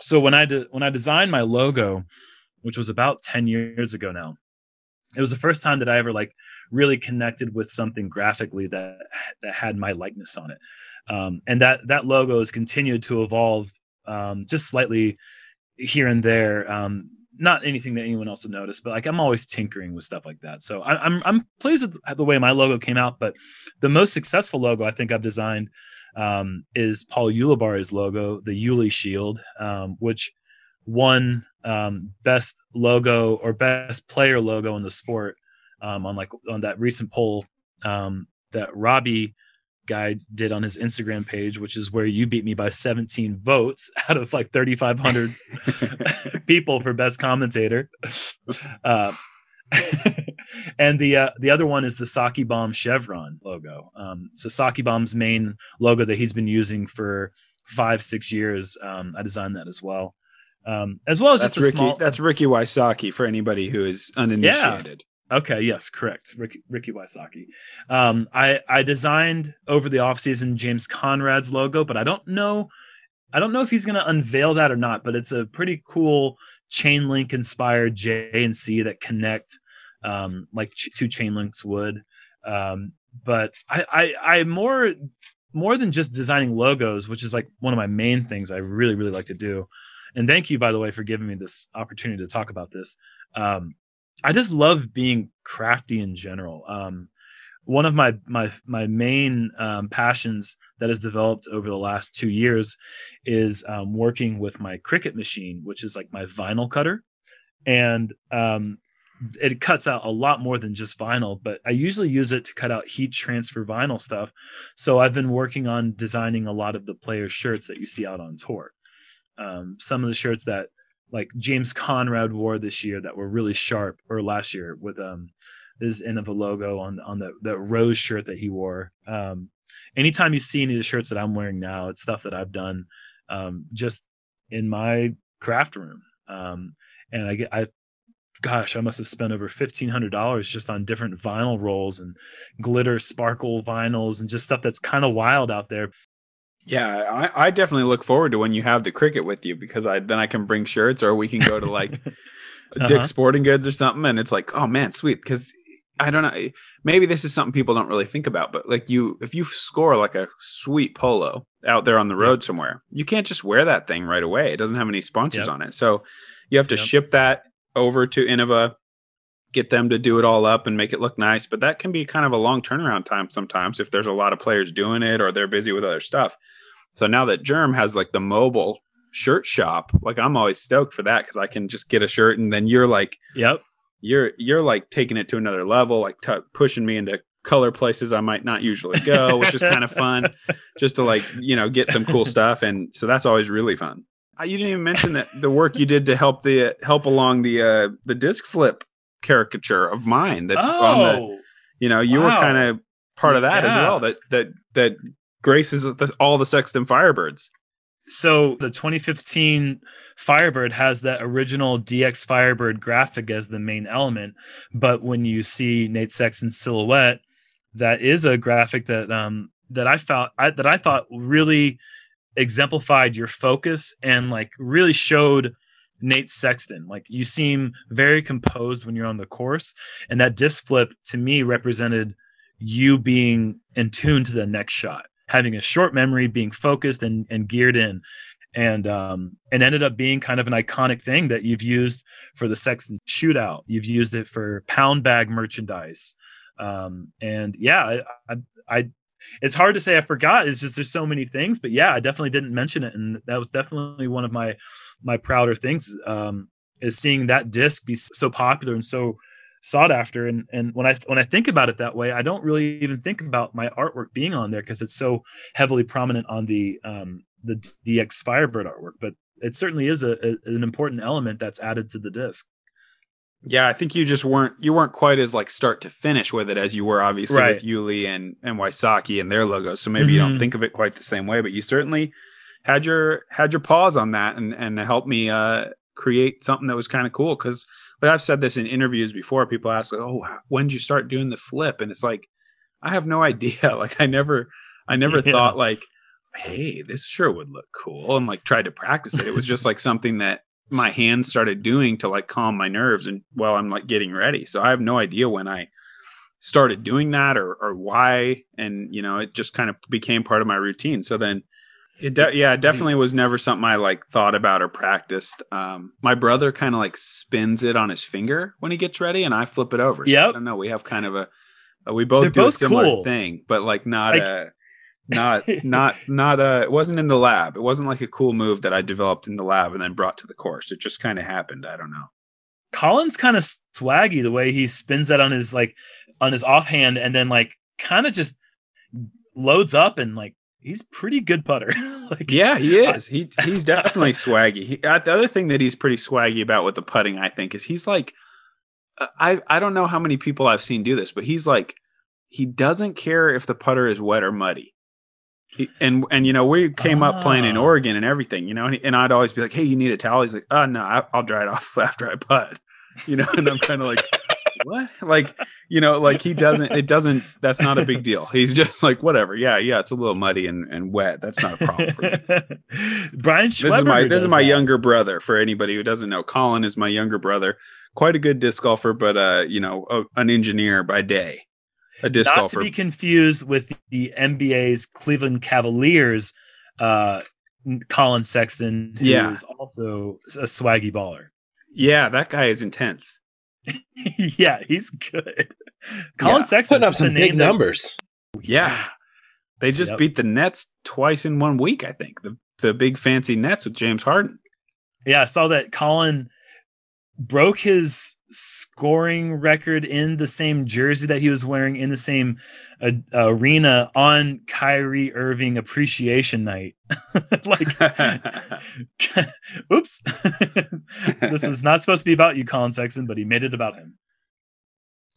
[SPEAKER 3] So when I de- when I designed my logo, which was about 10 years ago now, it was the first time that I ever like really connected with something graphically that that had my likeness on it. Um, and that that logo has continued to evolve um, just slightly here and there. Um, not anything that anyone else would notice, but like I'm always tinkering with stuff like that. So I, I'm I'm pleased with the way my logo came out. But the most successful logo I think I've designed um, is Paul Ulibarri's logo, the Yuli Shield, um, which won um, best logo or best player logo in the sport um, on like on that recent poll um, that Robbie guy did on his Instagram page, which is where you beat me by 17 votes out of like 3,500 people for best commentator. Uh, and the uh, the other one is the Sockibomb chevron logo. Um, so Sockibomb's main logo that he's been using for five six years. Um, I designed that as well um, as well as
[SPEAKER 2] that's
[SPEAKER 3] just
[SPEAKER 2] Ricky.
[SPEAKER 3] Small...
[SPEAKER 2] That's Ricky Wysocki for anybody who is uninitiated.
[SPEAKER 3] Yeah. Okay. Yes. Correct. Ricky Ricky Wysocki. Um, I I designed over the offseason James Conrad's logo, but I don't know. I don't know if he's going to unveil that or not. But it's a pretty cool chain link inspired J and C that connect, um, like ch- two chain links would. Um, but I, I I more more than just designing logos, which is like one of my main things I really really like to do and thank you by the way for giving me this opportunity to talk about this um, i just love being crafty in general um, one of my my my main um, passions that has developed over the last two years is um, working with my Cricut machine, which is like my vinyl cutter, and um, it cuts out a lot more than just vinyl. But I usually use it to cut out heat transfer vinyl stuff. So I've been working on designing a lot of the players' shirts that you see out on tour. Um, some of the shirts that like James Conrad wore this year that were really sharp, or last year with um his end of a logo on on the the rose shirt that he wore. Um, anytime you see any of the shirts that I'm wearing now, it's stuff that I've done um, just in my craft room. Um, and I get I gosh, I must have spent over fifteen hundred dollars just on different vinyl rolls and glitter sparkle vinyls and just stuff that's kind of wild out there.
[SPEAKER 2] Yeah, I, I definitely look forward to when you have the Cricut with you because I then I can bring shirts or we can go to like
[SPEAKER 3] Uh-huh.
[SPEAKER 2] Dick's Sporting Goods or something, and it's like, oh man, sweet. Because I don't know, maybe this is something people don't really think about, but like you, if you score like a sweet polo out there on the road somewhere, you can't just wear that thing right away. It doesn't have any sponsors
[SPEAKER 3] Yep.
[SPEAKER 2] on it, so you have to
[SPEAKER 3] Yep.
[SPEAKER 2] ship that over to Innova, get them to do it all up and make it look nice. But that can be kind of a long turnaround time sometimes if there's a lot of players doing it or they're busy with other stuff. So now that Germ has like the mobile shirt shop, like I'm always stoked for that because I can just get a shirt and then you're like
[SPEAKER 3] Yep.
[SPEAKER 2] you're you're like taking it to another level, like t- pushing me into color places I might not usually go, which is kind of fun, just to like you know get some cool stuff, and so that's always really fun. Uh, you didn't even mention that the work you did to help the help along the uh, the disc flip caricature of mine. That's on the
[SPEAKER 3] oh,
[SPEAKER 2] you know you were kind of part of that as well. That that that graces the, all the Sexton Firebirds.
[SPEAKER 3] So the 2015 Firebird has that original DX Firebird graphic as the main element, but when you see Nate Sexton's silhouette, that is a graphic that um that I felt I, that I thought really exemplified your focus and like really showed Nate Sexton. Like you seem very composed when you're on the course, and that disc flip to me represented you being in tune to the next shot, having a short memory, being focused and, and geared in. And um and ended up being kind of an iconic thing that you've used for the Sexton shootout. You've used it for pound bag merchandise. Um and yeah, I, I I it's hard to say I forgot. It's just there's so many things, but yeah, I definitely didn't mention it, and that was definitely one of my my prouder things um, is seeing that disc be so popular and so sought after. And and when I when I think about it that way, I don't really even think about my artwork being on there because it's so heavily prominent on the um, the DX Firebird artwork. But it certainly is a, a an important element that's added to the disc.
[SPEAKER 2] Yeah, I think you just weren't you weren't quite as like start to finish with it as you were obviously
[SPEAKER 3] Right.
[SPEAKER 2] with Yuli and and Wysocki and their logos. So maybe you don't
[SPEAKER 3] Mhm.
[SPEAKER 2] think of it quite the same way, but you certainly had your had your paws on that and and helped me uh create something that was kind of cool because but I've said this in interviews before. People ask like, "Oh, when did you start doing the flip?" And it's like, I have no idea. Like I never I never
[SPEAKER 3] Yeah.
[SPEAKER 2] thought like, "Hey, this sure would look cool," and like tried to practice it. It was just like something that my hands started doing to like calm my nerves and while I'm like getting ready. So I have no idea when I started doing that or or why and you know it just kind of became part of my routine. So then it de- yeah, it definitely was never something I like thought about or practiced. Um my brother kind of like spins it on his finger when he gets ready and I flip it over. So I don't know, we have kind of a we both
[SPEAKER 3] They're
[SPEAKER 2] do a similar
[SPEAKER 3] cool.
[SPEAKER 2] thing, but like not
[SPEAKER 3] Like-
[SPEAKER 2] uh not not not uh it wasn't in the lab. It wasn't like a cool move that i developed in the lab and then brought to the course. It just kind of happened. I don't know.
[SPEAKER 3] Colin's kind of swaggy the way he spins that on his like on his offhand and then like kind of just loads up and like he's pretty good putter. like
[SPEAKER 2] yeah he is. He he's definitely swaggy. He, uh, the other thing that he's pretty swaggy about with the putting i think is he's like uh, i i don't know how many people i've seen do this but he's like he doesn't care if the putter is wet or muddy and and you know we came up playing in
[SPEAKER 3] Ah.
[SPEAKER 2] Oregon and everything, you know, and, and I'd always be like, "Hey, you need a towel?" He's like, "Oh no, I, I'll dry it off after I putt," you know, and I'm kind of like, "What?" Like, you know, like he doesn't. It doesn't. That's not a big deal. He's just like, whatever. Yeah, yeah, it's a little muddy and, and wet. That's not a problem for me.
[SPEAKER 3] Brian
[SPEAKER 2] this is my this is my
[SPEAKER 3] that.
[SPEAKER 2] younger brother. For anybody who doesn't know, Colin is my younger brother. Quite a good disc golfer, but uh, you know, a, an engineer by day. A disc
[SPEAKER 3] Not
[SPEAKER 2] golfer.
[SPEAKER 3] to be confused with the NBA's Cleveland Cavaliers uh Collin Sexton, who
[SPEAKER 2] Yeah.
[SPEAKER 3] is also a swaggy baller.
[SPEAKER 2] yeah, that guy is intense.
[SPEAKER 3] yeah, he's good. Collin
[SPEAKER 2] Yeah.
[SPEAKER 3] Sexton
[SPEAKER 1] Putting up some big numbers.
[SPEAKER 2] Yeah. They just
[SPEAKER 3] Yep.
[SPEAKER 2] beat the Nets twice in one week, I think. The the big fancy Nets with James Harden.
[SPEAKER 3] Yeah, I saw that Colin broke his scoring record in the same jersey that he was wearing in the same uh, arena on Kyrie Irving appreciation night. like, oops, this is not supposed to be about you, Collin Sexton, but he made it about him.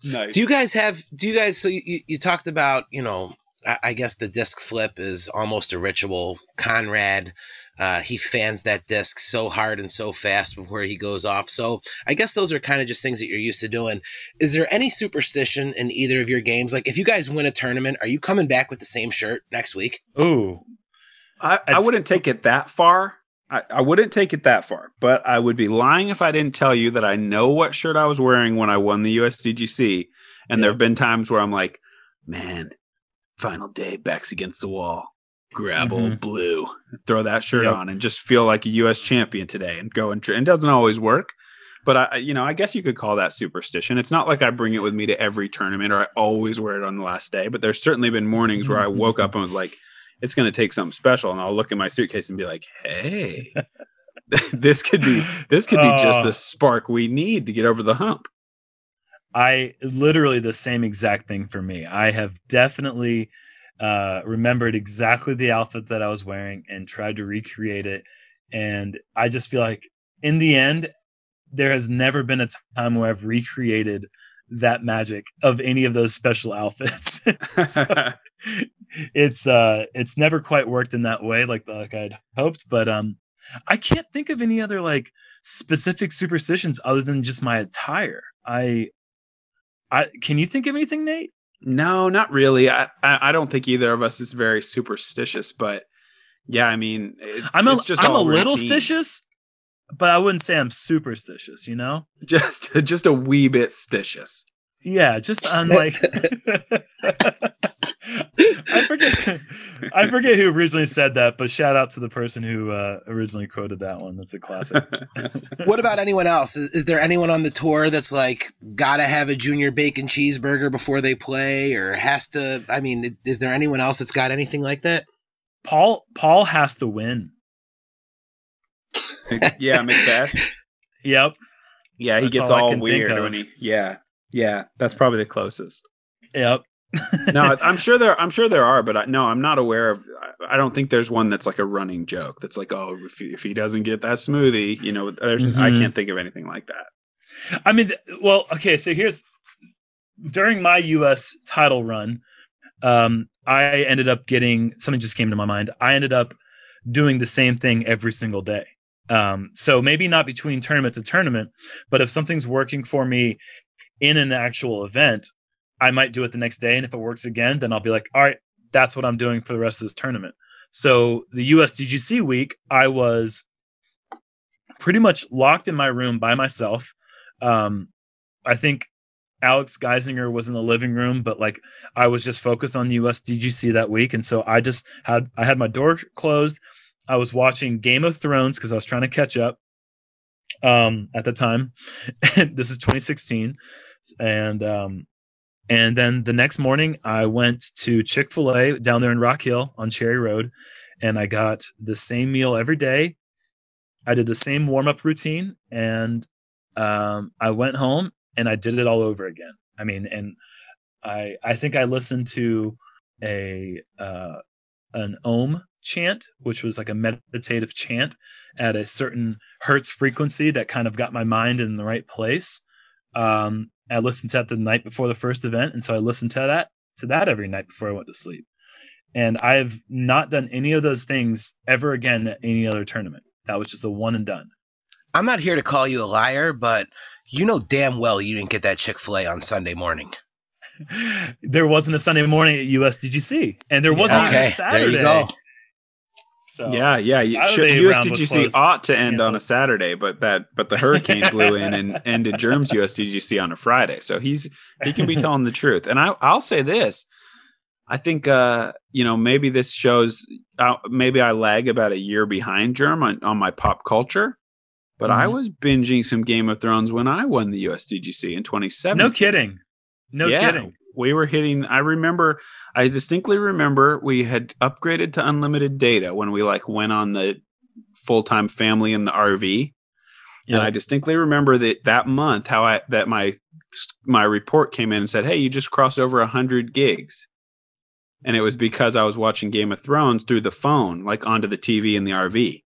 [SPEAKER 2] nice.
[SPEAKER 1] Do you guys have? Do you guys? So you, you- you talked about you know. I I guess the disc flip is almost a ritual. Conrad, uh, he fans that disc so hard and so fast before he goes off. So I guess those are kind of just things that you're used to doing. Is there any superstition in either of your games? Like if you guys win a tournament, are you coming back with the same shirt next week?
[SPEAKER 3] Ooh,
[SPEAKER 2] I, I wouldn't take it that far. I, I wouldn't take it that far, but I would be lying if I didn't tell you that I know what shirt I was wearing when I won the USDGC. And there have been times where I'm like, man, final day, backs against the wall, grab old
[SPEAKER 3] Mhm.
[SPEAKER 2] blue, throw that shirt
[SPEAKER 3] Yep.
[SPEAKER 2] on, and just feel like a US champion today and go and, it doesn't always work. But I, you know, I guess you could call that superstition. It's not like I bring it with me to every tournament or I always wear it on the last day. But there's certainly been mornings where I woke up and was like, it's going to take something special, and I'll look in my suitcase and be like, hey, this could be this could be just
[SPEAKER 3] Oh.
[SPEAKER 2] the spark we need to get over the hump.
[SPEAKER 3] I literally the same exact thing for me. I have definitely uh, remembered exactly the outfit that I was wearing and tried to recreate it. And I just feel like in the end, there has never been a time where I've recreated that magic of any of those special outfits. So, it's uh it's never quite worked in that way like like I'd hoped, but um I can't think of any other like specific superstitions other than just my attire. I I can you think of anything, Nate?
[SPEAKER 2] No, not really. I, I I don't think either of us is very superstitious, but yeah, I mean, it,
[SPEAKER 3] I'm a
[SPEAKER 2] it's just
[SPEAKER 3] am a
[SPEAKER 2] all
[SPEAKER 3] little
[SPEAKER 2] routine.
[SPEAKER 3] stitious, but I wouldn't say I'm superstitious, you know?
[SPEAKER 2] just just a wee bit stitious.
[SPEAKER 3] Yeah, just on like I forget I forget who originally said that, but shout out to the person who uh, originally quoted that one. That's a classic.
[SPEAKER 1] What about anyone else? Is, is there anyone on the tour that's like gotta have a junior bacon cheeseburger before they play, or has to? I mean, is there anyone else that's got anything like that?
[SPEAKER 3] Paul Paul has to win.
[SPEAKER 2] yeah, McBeth.
[SPEAKER 3] Yep.
[SPEAKER 2] Yeah, he
[SPEAKER 3] That's
[SPEAKER 2] gets
[SPEAKER 3] all
[SPEAKER 2] all weird when he. Yeah, yeah, that's probably the closest.
[SPEAKER 3] Yep.
[SPEAKER 2] No, I'm sure there. I'm sure there are, but I, no, I'm not aware of. I- don't think there's one that's like a running joke. That's like, oh, if he, if he doesn't get that smoothie, you know, there's. I can't think of anything like that.
[SPEAKER 3] I mean, well, okay. So here's during my U.S. title run, um, I ended up getting something just came to my mind. I ended up doing the same thing every single day. Um, so maybe not between tournament to tournament, but if something's working for me in an actual event, I might do it the next day. And if it works again, then I'll be like, all right, that's what I'm doing for the rest of this tournament. So the USDGC week, I was pretty much locked in my room by myself. Um, I think Alex Geisinger was in the living room, but like I was just focused on the USDGC that week, and so I just had I had my door closed. I was watching Game of Thrones because I was trying to catch up um, at the time. this is 2016, and um, and then the next morning I went to Chick Fil A down there in Rock Hill on Cherry Road, and I got the same meal every day. I did the same warm up routine, and um, I went home and I did it all over again. I mean, and I I think I listened to a uh, an Om chant, which was like a meditative chant at a certain hertz frequency that kind of got my mind in the right place. Um, I listened to that the night before the first event, and so I listened to that to that every night before I went to sleep. And I've not done any of those things ever again at any other tournament. That was just a one and done.
[SPEAKER 1] I'm not here to call you a liar, but you know damn well you didn't get that Chick Fil A on Sunday morning.
[SPEAKER 3] there wasn't a Sunday morning at USDGC, and there wasn't
[SPEAKER 1] Okay,
[SPEAKER 3] a Saturday.
[SPEAKER 1] there you go.
[SPEAKER 3] So
[SPEAKER 2] yeah, yeah. You,
[SPEAKER 3] Saturday
[SPEAKER 2] should,
[SPEAKER 3] round was
[SPEAKER 2] USDGC ought to end on a Saturday, but that but the hurricane blew in and ended Germ's USDGC on a Friday. So he's he can be telling the truth. And I I'll say this. I think uh, you know maybe this shows uh, maybe I lag about a year behind Germ on, on my pop culture, but I
[SPEAKER 3] Mhm.
[SPEAKER 2] was binging some Game of Thrones when I won the USDGC in 2017.
[SPEAKER 3] no kidding. No
[SPEAKER 2] Yeah.
[SPEAKER 3] kidding.
[SPEAKER 2] We were hitting i remember i distinctly remember we had upgraded to unlimited data when we like went on the full-time family in the rv
[SPEAKER 3] Yeah.
[SPEAKER 2] and i distinctly remember that that month how i that my my report came in and said hey you just crossed over 100 gigs. And it was because i was watching game of thrones through the phone like onto the tv in the rv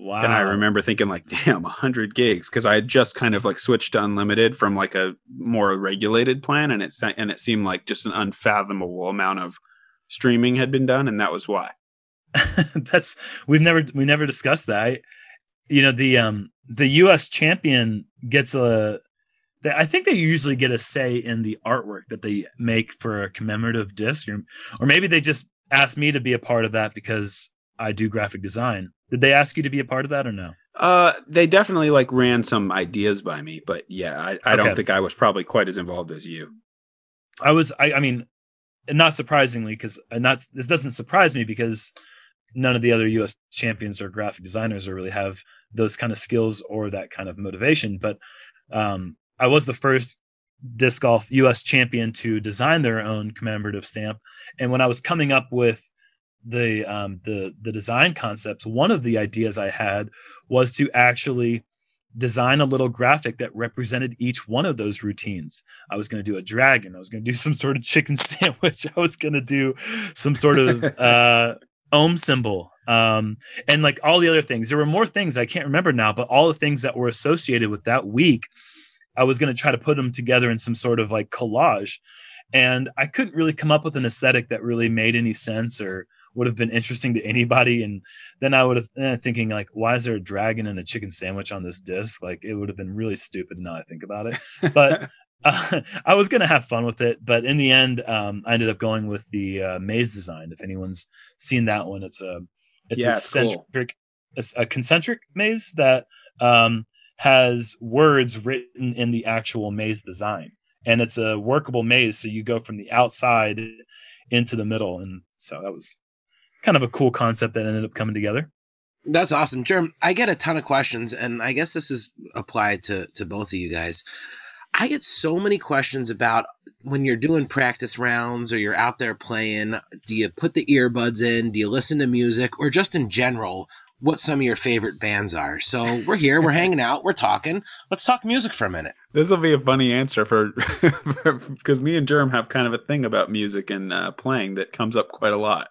[SPEAKER 3] Wow.
[SPEAKER 2] and I remember thinking like, damn, 100 gigs because I had just kind of like switched to unlimited from like a more regulated plan, and it and it seemed like just an unfathomable amount of streaming had been done, and that was why.
[SPEAKER 3] that's we've never we never discussed that. I, you know the um the U.S. champion gets a. they- I think they usually get a say in the artwork that they make for a commemorative disc, or, or maybe they just asked me to be a part of that because I do graphic design. Did they ask you to be a part of that or no?
[SPEAKER 2] Uh, they definitely like ran some ideas by me, but yeah, I, I don't think I was probably quite as involved as you.
[SPEAKER 3] I was. I, I mean, not surprisingly, because not this doesn't surprise me because none of the other U.S. champions or graphic designers or really have those kind of skills or that kind of motivation. But um, I was the first disc golf U.S. champion to design their own commemorative stamp, and when I was coming up with the um, the the design concepts, one of the ideas I had was to actually design a little graphic that represented each one of those routines. I was going to do a dragon. I was going to do some sort of chicken sandwich. I was going to do some sort of uh, Om symbol. Um, and like all the other things. There were more things I can't remember now, but all the things that were associated with that week, I was going to try to put them together in some sort of like collage. And I couldn't really come up with an aesthetic that really made any sense or would have been interesting to anybody. And then I would have eh, thinking like, why is there a dragon and a chicken sandwich on this disc? Like it would have been really stupid now I think about it. But uh, I was gonna have fun with it, but in the end, um, I ended up going with the uh, maze design. If anyone's seen that one, it's a it's
[SPEAKER 2] Yeah,
[SPEAKER 3] a
[SPEAKER 2] it's cool.
[SPEAKER 3] centric it's a concentric maze that um, has words written in the actual maze design, and it's a workable maze. So you go from the outside into the middle, and so that was kind of a cool concept that ended up coming together.
[SPEAKER 1] That's awesome, Germ. I get a ton of questions, and I guess this is applied to to both of you guys. I get so many questions about when you're doing practice rounds or you're out there playing. Do you put the earbuds in? Do you listen to music, or just in general, what some of your favorite bands are? So we're here, we're hanging out, we're talking. Let's talk music for a minute.
[SPEAKER 2] this will be a funny answer for because me and Germ have kind of a thing about music and uh, playing that comes up quite a lot.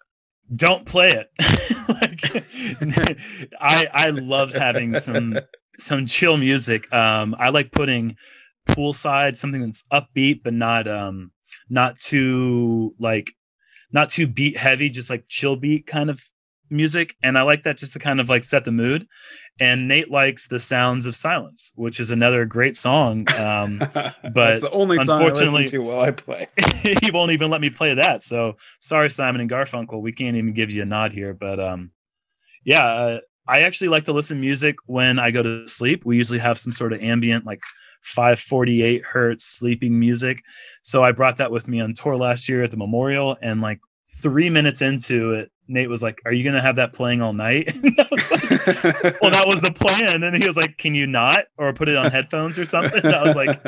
[SPEAKER 3] Don't play it. like, I I love having some some chill music. Um, I like putting poolside something that's upbeat but not um not too like not too beat heavy, just like chill beat kind of music. And I like that just to kind of like set the mood. And Nate likes the sounds of silence, which is another great song. Um,
[SPEAKER 2] That's the only song I listen
[SPEAKER 3] unfortunately-
[SPEAKER 2] to while I play.
[SPEAKER 3] he won't even let me play that. So sorry, Simon and Garfunkel, we can't even give you a nod here. But um, yeah, uh, I actually like to listen to music when I go to sleep. We usually have some sort of ambient, like 548 hertz sleeping music. So I brought that with me on tour last year at the Memorial, and like three minutes into it, Nate was like, "Are you gonna have that playing all night?" And I was like, well, that was the plan. And he was like, Can you not? Or put it on headphones or something? And I was like,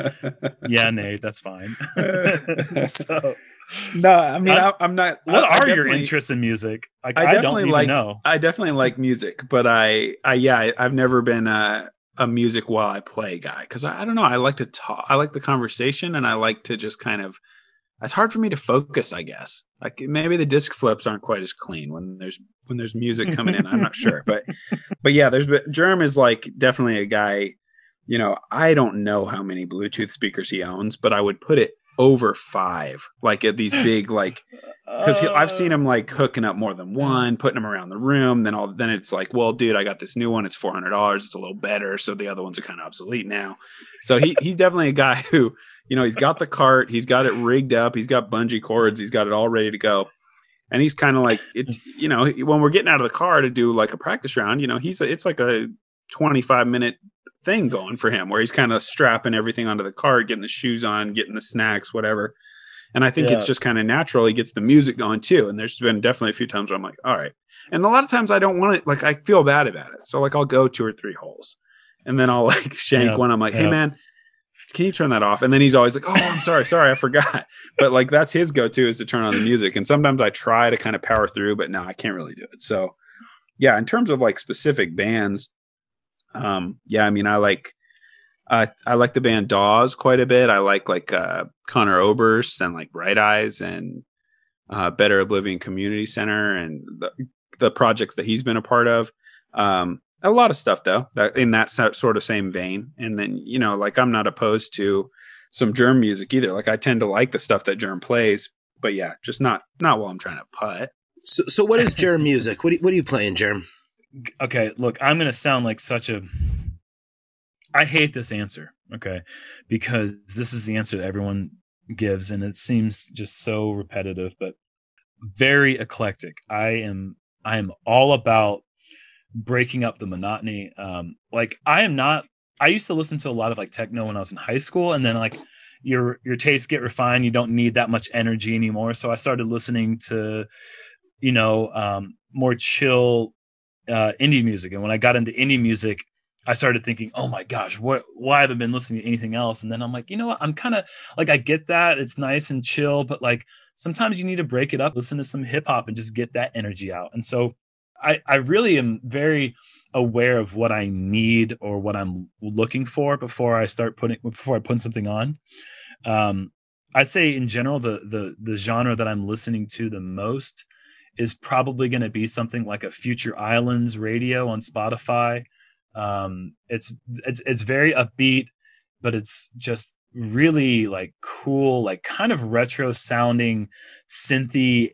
[SPEAKER 3] Yeah, Nate, that's fine. so,
[SPEAKER 2] no, I mean,
[SPEAKER 3] I-
[SPEAKER 2] I, I'm not.
[SPEAKER 3] what
[SPEAKER 2] I- I
[SPEAKER 3] are your interests in music? Like,
[SPEAKER 2] I
[SPEAKER 3] I, don't
[SPEAKER 2] definitely like-
[SPEAKER 3] know.
[SPEAKER 2] I definitely like music, but I, I yeah, I, I've never been a, a music while I play guy because I, I don't know. I like to talk. I like the conversation, and I like to just kind of. It's hard for me to focus. I guess like maybe the disc flips aren't quite as clean when there's when there's music coming in. I'm not sure, but but yeah, there's but Germ is like definitely a guy. You know, I don't know how many Bluetooth speakers he owns, but I would put it over five, like at these big like because I've seen him like hooking up more than one, putting them around the room. Then all then it's like, well, dude, I got this new one. It's four hundred dollars. It's a little better, so the other ones are kind of obsolete now. So he he's definitely a guy who you know he's got the cart, he's got it rigged up, he's got bungee cords, he's got it all ready to go, and he's kind of like it. You know, when we're getting out of the car to do like a practice round, you know, he's a, it's like a twenty five minute thing going for him where he's kind of strapping everything onto the cart, getting the shoes on, getting the snacks, whatever. And I think it's just kind of natural. He gets the music going too. And there's been definitely a few times where I'm like, all right. And a lot of times I don't want it. Like I feel bad about it. So like I'll go two or three holes, and then I'll like shank
[SPEAKER 3] Yeah,
[SPEAKER 2] one. I'm like, hey
[SPEAKER 3] yeah.
[SPEAKER 2] man, can you turn that off? And then he's always like, oh, I'm sorry, sorry, I forgot. But like that's his go-to is to turn on the music. And sometimes I try to kind of power through, but no, I can't really do it. So yeah, in terms of like specific bands, um, yeah, I mean, I like I I like the band Dawes quite a bit. I like like uh, Conor Oberst and like Bright Eyes and uh, Better Oblivion Community Center and the, the projects that he's been a part of. Um, a lot of stuff though that in that sort of same vein. And then you know, like I'm not opposed to some Germ music either. Like I tend to like the stuff that Germ plays, but yeah, just not not while I'm trying to putt.
[SPEAKER 1] So, so what is Germ music? What, what are you playing, Germ?
[SPEAKER 3] Okay, look, I'm going to sound like such a. I hate this answer, okay, because this is the answer that everyone gives, and it seems just so repetitive, but very eclectic. I am I am all about breaking up the monotony. Um, like I am not. I used to listen to a lot of like techno when I was in high school, and then like your your tastes get refined. You don't need that much energy anymore. So I started listening to, you know, um, more chill uh, indie music. And when I got into indie music, I started thinking, oh my gosh, what why haven't I been listening to anything else? And then I'm like, you know what? I'm kind of like I get that. It's nice and chill, but like sometimes you need to break it up, listen to some hip hop and just get that energy out. And so I, I really am very aware of what I need or what I'm looking for before I start putting before I put something on. Um, I'd say in general the the the genre that I'm listening to the most is probably going to be something like a Future Islands radio on Spotify. Um, it's it's it's very upbeat, but it's just really like cool, like kind of retro sounding synthy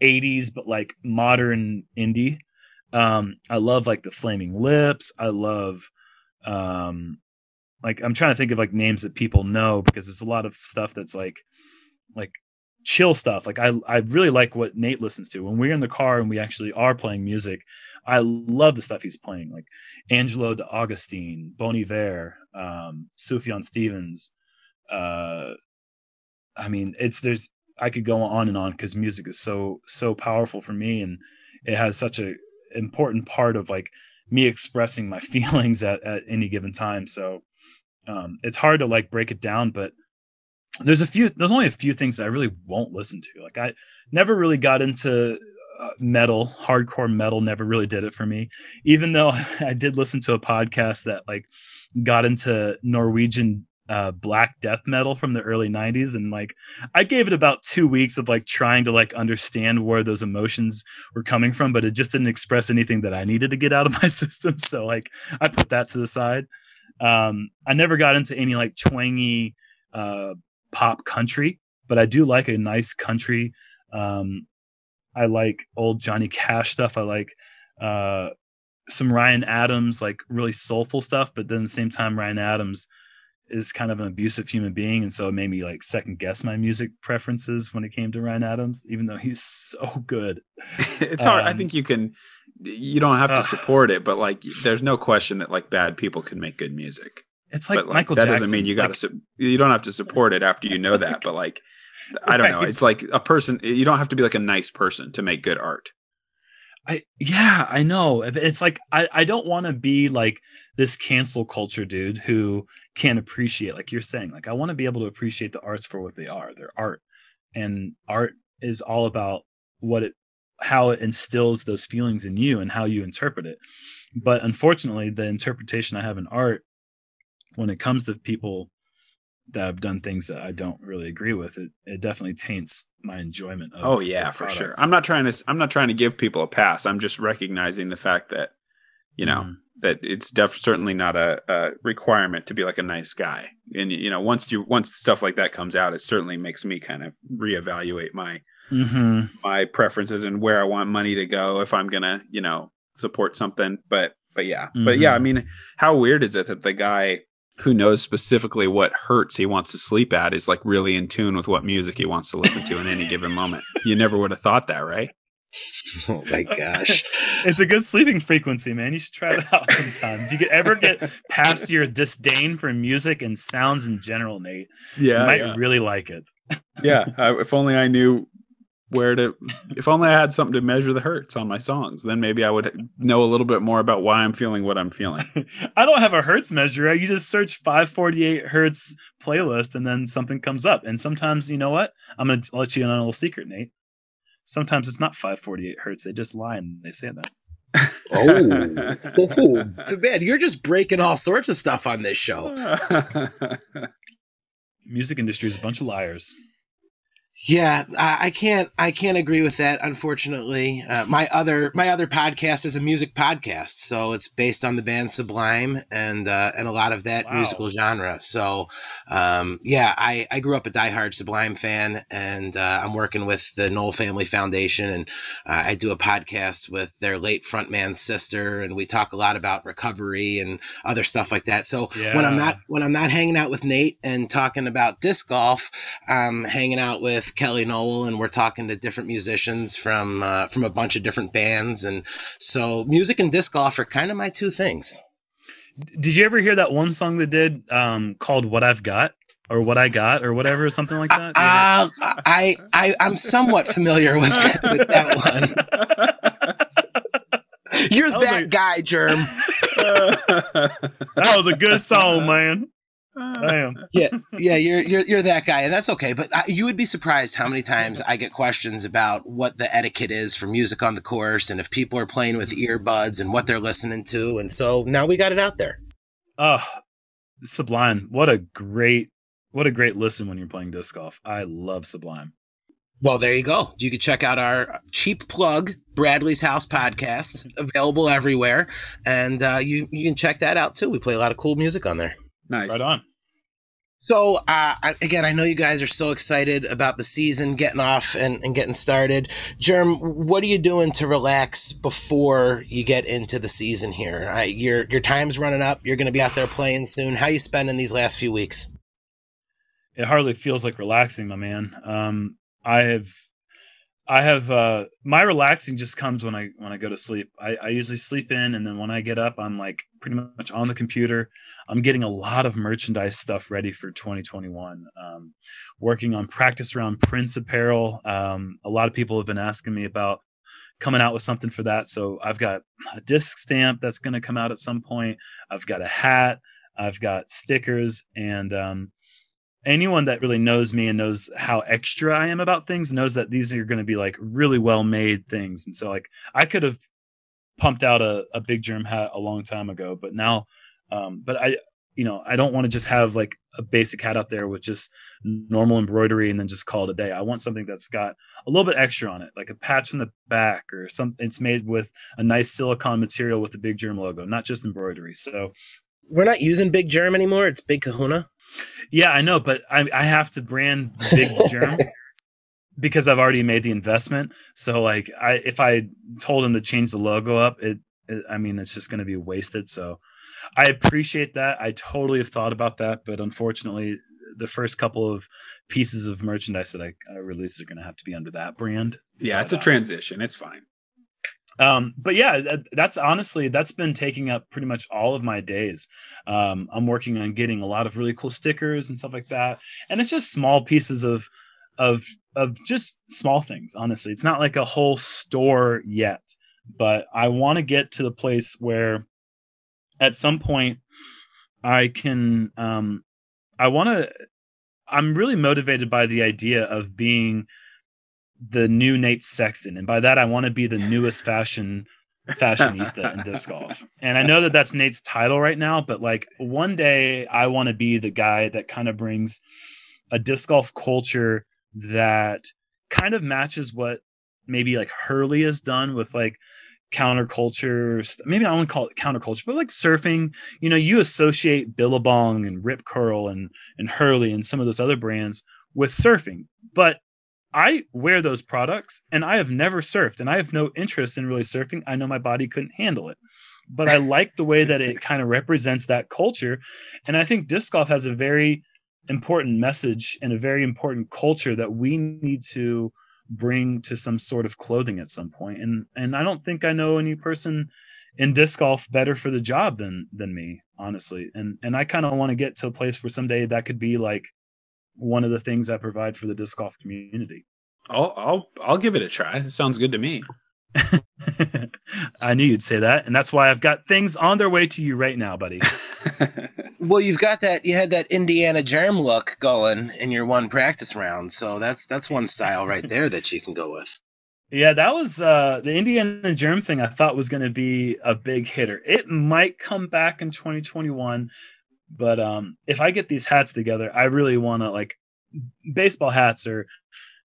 [SPEAKER 3] 80s, but like modern indie. Um, I love like the Flaming Lips. I love um like I'm trying to think of like names that people know because there's a lot of stuff that's like like chill stuff. Like I I really like what Nate listens to. When we're in the car and we actually are playing music, I love the stuff he's playing, like Angelo De Augustine, Bon Iver, um, Sufjan Stevens. Uh, I mean, it's there's I could go on and on because music is so so powerful for me, and it has such a important part of like me expressing my feelings at, at any given time. So um, it's hard to like break it down, but there's a few there's only a few things that I really won't listen to. Like I never really got into uh, metal, hardcore metal never really did it for me. Even though I did listen to a podcast that like got into Norwegian uh, black death metal from the early 90s and like i gave it about two weeks of like trying to like understand where those emotions were coming from but it just didn't express anything that i needed to get out of my system so like i put that to the side um i never got into any like twangy uh pop country, but I do like a nice country. Um, I like old Johnny Cash stuff. I like uh, some Ryan Adams, like really soulful stuff. But then at the same time, Ryan Adams is kind of an abusive human being, and so it made me like second guess my music preferences when it came to Ryan Adams, even though he's so good.
[SPEAKER 2] it's hard. Um, I think you can. You don't have to uh, support it, but like, there's no question that like bad people can make good music.
[SPEAKER 3] It's like,
[SPEAKER 2] like
[SPEAKER 3] Michael.
[SPEAKER 2] That
[SPEAKER 3] Jackson.
[SPEAKER 2] doesn't mean you got to. Like, you don't have to support it after you know that, but like, I don't know. It's like a person. You don't have to be like a nice person to make good art.
[SPEAKER 3] I yeah, I know. It's like I I don't want to be like this cancel culture dude who can't appreciate like you're saying. Like I want to be able to appreciate the arts for what they are. They're art, and art is all about what it how it instills those feelings in you and how you interpret it. But unfortunately, the interpretation I have in art when it comes to people that have done things that I don't really agree with, it it definitely taints my enjoyment of
[SPEAKER 2] Oh yeah, for sure. I'm not trying to I'm not trying to give people a pass. I'm just recognizing the fact that you know, mm-hmm. That it's def- certainly not a, a, requirement to be like a nice guy. And you know, once you once stuff like that comes out, it certainly makes me kind of reevaluate my mm-hmm. my preferences and where I want money to go if I'm gonna, you know, support something. But but yeah, mm-hmm. but yeah, I mean, how weird is it that the guy who knows specifically what hertz he wants to sleep at is like really in tune with what music he wants to listen to in any given moment. You never would have thought that, right?
[SPEAKER 1] Oh my gosh.
[SPEAKER 3] it's a good sleeping frequency, man. You should try it out sometime. If you could ever get past your disdain for music and sounds in general, Nate,
[SPEAKER 2] yeah,
[SPEAKER 3] you might
[SPEAKER 2] yeah.
[SPEAKER 3] really like it.
[SPEAKER 2] yeah. if only I knew where to if only I had something to measure the hertz on my songs, then maybe I would know a little bit more about why I'm feeling what I'm feeling.
[SPEAKER 3] I don't have a hertz measure. You just search 548 hertz playlist and then something comes up. And sometimes, you know what? I'm going to let you in on a little secret, Nate. Sometimes it's not 548 hertz. They just lie and they say that.
[SPEAKER 1] oh, man, you're just breaking all sorts of stuff on this show.
[SPEAKER 3] Music industry is a bunch of liars.
[SPEAKER 1] Yeah, I can't. I can't agree with that. Unfortunately, uh, my other my other podcast is a music podcast, so it's based on the band Sublime and uh, and a lot of that wow. musical genre. So, um, yeah, I, I grew up a diehard Sublime fan, and uh, I'm working with the Nowell Family Foundation, and uh, I do a podcast with their late frontman's sister, and we talk a lot about recovery and other stuff like that. So yeah. when I'm not when I'm not hanging out with Nate and talking about disc golf, I'm hanging out with with Kelly Nowell, and we're talking to different musicians from uh, from a bunch of different bands, and so music and disc golf are kind of my two things.
[SPEAKER 3] Did you ever hear that one song they did um, called "What I've Got"? or what I got or whatever, or something like that?
[SPEAKER 1] Uh, I, I, I'm somewhat familiar with, with that one. You're that, that guy, Germ.
[SPEAKER 3] that was a good song, man.
[SPEAKER 1] Damn. Yeah, yeah, you're you're you're that guy, and that's okay. But I, you would be surprised how many times I get questions about what the etiquette is for music on the course, and if people are playing with earbuds and what they're listening to. And so now we got it out there.
[SPEAKER 3] Oh, Sublime! What a great, what a great listen when you're playing disc golf. I love Sublime.
[SPEAKER 1] Well, there you go. You can check out our cheap plug, Bradley's House podcast, available everywhere, and uh, you you can check that out too. We play a lot of cool music on there.
[SPEAKER 2] Nice.
[SPEAKER 3] Right on.
[SPEAKER 1] So uh, again, I know you guys are so excited about the season getting off and, and getting started. Germ, what are you doing to relax before you get into the season here? Uh, your your time's running up. You're going to be out there playing soon. How you spending these last few weeks?
[SPEAKER 3] It hardly feels like relaxing, my man. Um, I have I have uh my relaxing just comes when I when I go to sleep. I, I usually sleep in and then when I get up I'm like pretty much on the computer. I'm getting a lot of merchandise stuff ready for 2021. Um, working on practice round Prince apparel. Um, a lot of people have been asking me about coming out with something for that. So I've got a disc stamp that's going to come out at some point. I've got a hat. I've got stickers and um, anyone that really knows me and knows how extra I am about things knows that these are going to be like really well made things. And so like I could have pumped out a, a big germ hat a long time ago, but now, um, but I, you know, I don't want to just have like a basic hat out there with just normal embroidery and then just call it a day. I want something that's got a little bit extra on it, like a patch in the back or something. It's made with a nice silicone material with the Big Germ logo, not just embroidery. So
[SPEAKER 1] we're not using Big Germ anymore. It's Big Kahuna.
[SPEAKER 3] Yeah, I know, but I, I have to brand Big Germ because I've already made the investment. So like, I if I told him to change the logo up, it, it I mean, it's just going to be wasted. So I appreciate that. I totally have thought about that, but unfortunately, the first couple of pieces of merchandise that I, I release are going to have to be under that brand.
[SPEAKER 2] Yeah, it's a uh, transition. It's fine.
[SPEAKER 3] Um, but yeah, that, that's honestly that's been taking up pretty much all of my days. Um, I'm working on getting a lot of really cool stickers and stuff like that, and it's just small pieces of of of just small things. Honestly, it's not like a whole store yet, but I want to get to the place where at some point I can. Um, I want to. I'm really motivated by the idea of being the new Nate Sexton, and by that I want to be the newest fashion fashionista in disc golf. And I know that that's Nate's title right now, but like one day I want to be the guy that kind of brings a disc golf culture that kind of matches what maybe like Hurley has done with like counterculture. Maybe I wouldn't call it counterculture, but like surfing. You know, you associate Billabong and Rip Curl and and Hurley and some of those other brands with surfing, but I wear those products and I have never surfed and I have no interest in really surfing. I know my body couldn't handle it. But I like the way that it kind of represents that culture. And I think disc golf has a very important message and a very important culture that we need to bring to some sort of clothing at some point. And and I don't think I know any person in disc golf better for the job than than me, honestly. And and I kind of want to get to a place where someday that could be like one of the things I provide for the disc golf community.
[SPEAKER 2] I'll I'll I'll give it a try. It sounds good to me.
[SPEAKER 3] I knew you'd say that, and that's why I've got things on their way to you right now, buddy.
[SPEAKER 1] well, you've got that. You had that Indiana germ look going in your one practice round, so that's that's one style right there that you can go with.
[SPEAKER 3] Yeah, that was uh, the Indiana germ thing. I thought was going to be a big hitter. It might come back in 2021, but um, if I get these hats together, I really want to like baseball hats are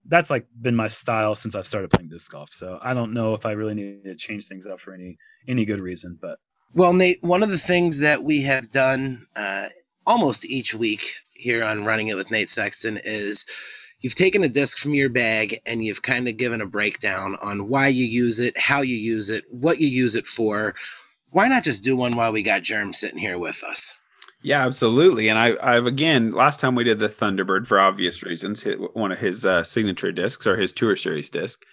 [SPEAKER 3] that's like been my style since I've started playing disc golf. So I don't know if I really need to change things up for any any good reason. But
[SPEAKER 1] well, Nate, one of the things that we have done uh, almost each week here on Running It with Nate Sexton is you've taken a disc from your bag and you've kind of given a breakdown on why you use it, how you use it, what you use it for. Why not just do one while we got Germ sitting here with us?
[SPEAKER 2] Yeah, absolutely. And I, I've again, last time we did the Thunderbird for obvious reasons, hit one of his uh, signature discs or his Tour Series disc.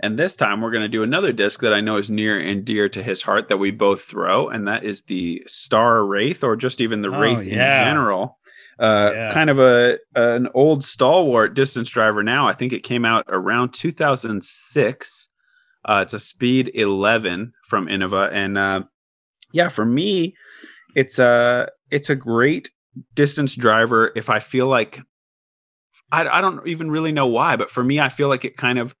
[SPEAKER 2] And this time we're going to do another disc that I know is near and dear to his heart that we both throw, and that is the Star Wraith, or just even the oh, Wraith yeah. in general. Uh, yeah. Kind of a an old stalwart distance driver now. I think it came out around 2006. Uh, it's a Speed 11 from Innova, and uh, yeah, for me, it's a it's a great distance driver if I feel like I, I don't even really know why, but for me, I feel like it kind of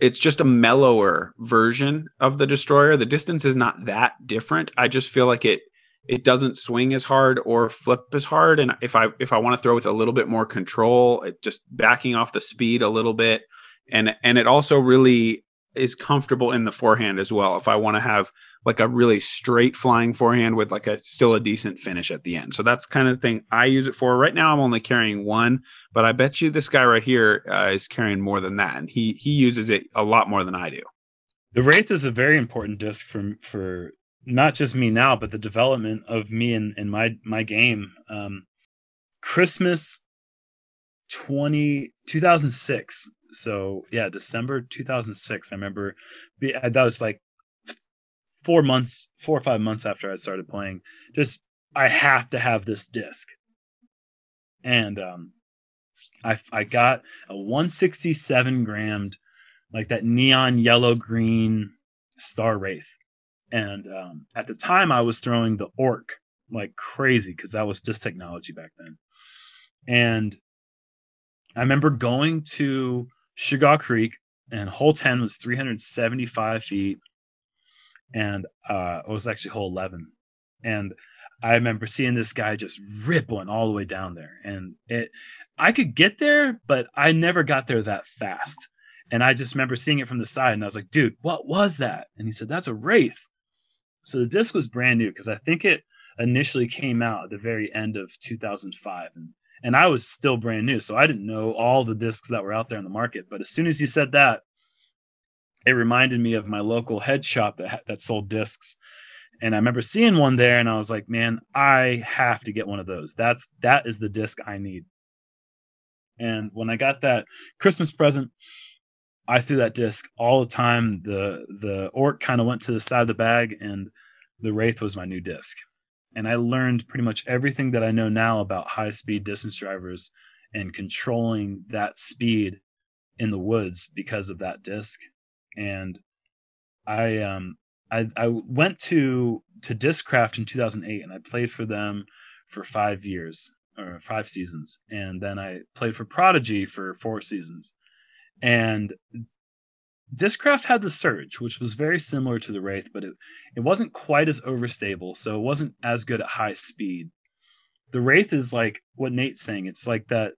[SPEAKER 2] it's just a mellower version of the destroyer. The distance is not that different. I just feel like it it doesn't swing as hard or flip as hard. And if I if I want to throw with a little bit more control, it just backing off the speed a little bit. And and it also really is comfortable in the forehand as well. If I want to have like a really straight flying forehand with like a still a decent finish at the end. So that's kind of the thing I use it for. Right now I'm only carrying one, but I bet you this guy right here uh, is carrying more than that, and he he uses it a lot more than I do.
[SPEAKER 3] The Wraith is a very important disc for for not just me now, but the development of me and, and my my game. Um, Christmas 20, 2006 so yeah, December 2006. I remember that was like four months, four or five months after I started playing. Just I have to have this disc, and um, I I got a 167 grammed, like that neon yellow green Star Wraith, and um, at the time I was throwing the Orc like crazy because that was just technology back then, and I remember going to Chagall Creek, and hole 10 was 375 feet. And uh, it was actually hole 11. And I remember seeing this guy just rip one all the way down there. And it, I could get there, but I never got there that fast. And I just remember seeing it from the side and I was like, dude, what was that? And he said, that's a Wraith. So the disc was brand new because I think it initially came out at the very end of 2005. And and I was still brand new, so I didn't know all the discs that were out there in the market. But as soon as you said that, it reminded me of my local head shop that that sold discs, and I remember seeing one there, and I was like, "Man, I have to get one of those. That's that is the disc I need." And when I got that Christmas present, I threw that disc all the time. The the orc kind of went to the side of the bag, and the wraith was my new disc and I learned pretty much everything that I know now about high speed distance drivers and controlling that speed in the woods because of that disc. And I um I I went to to Discraft in 2008 and I played for them for 5 years or 5 seasons and then I played for Prodigy for 4 seasons. And Discraft had the Surge, which was very similar to the Wraith, but it, it wasn't quite as overstable, so it wasn't as good at high speed. The Wraith is like what Nate's saying. It's like that.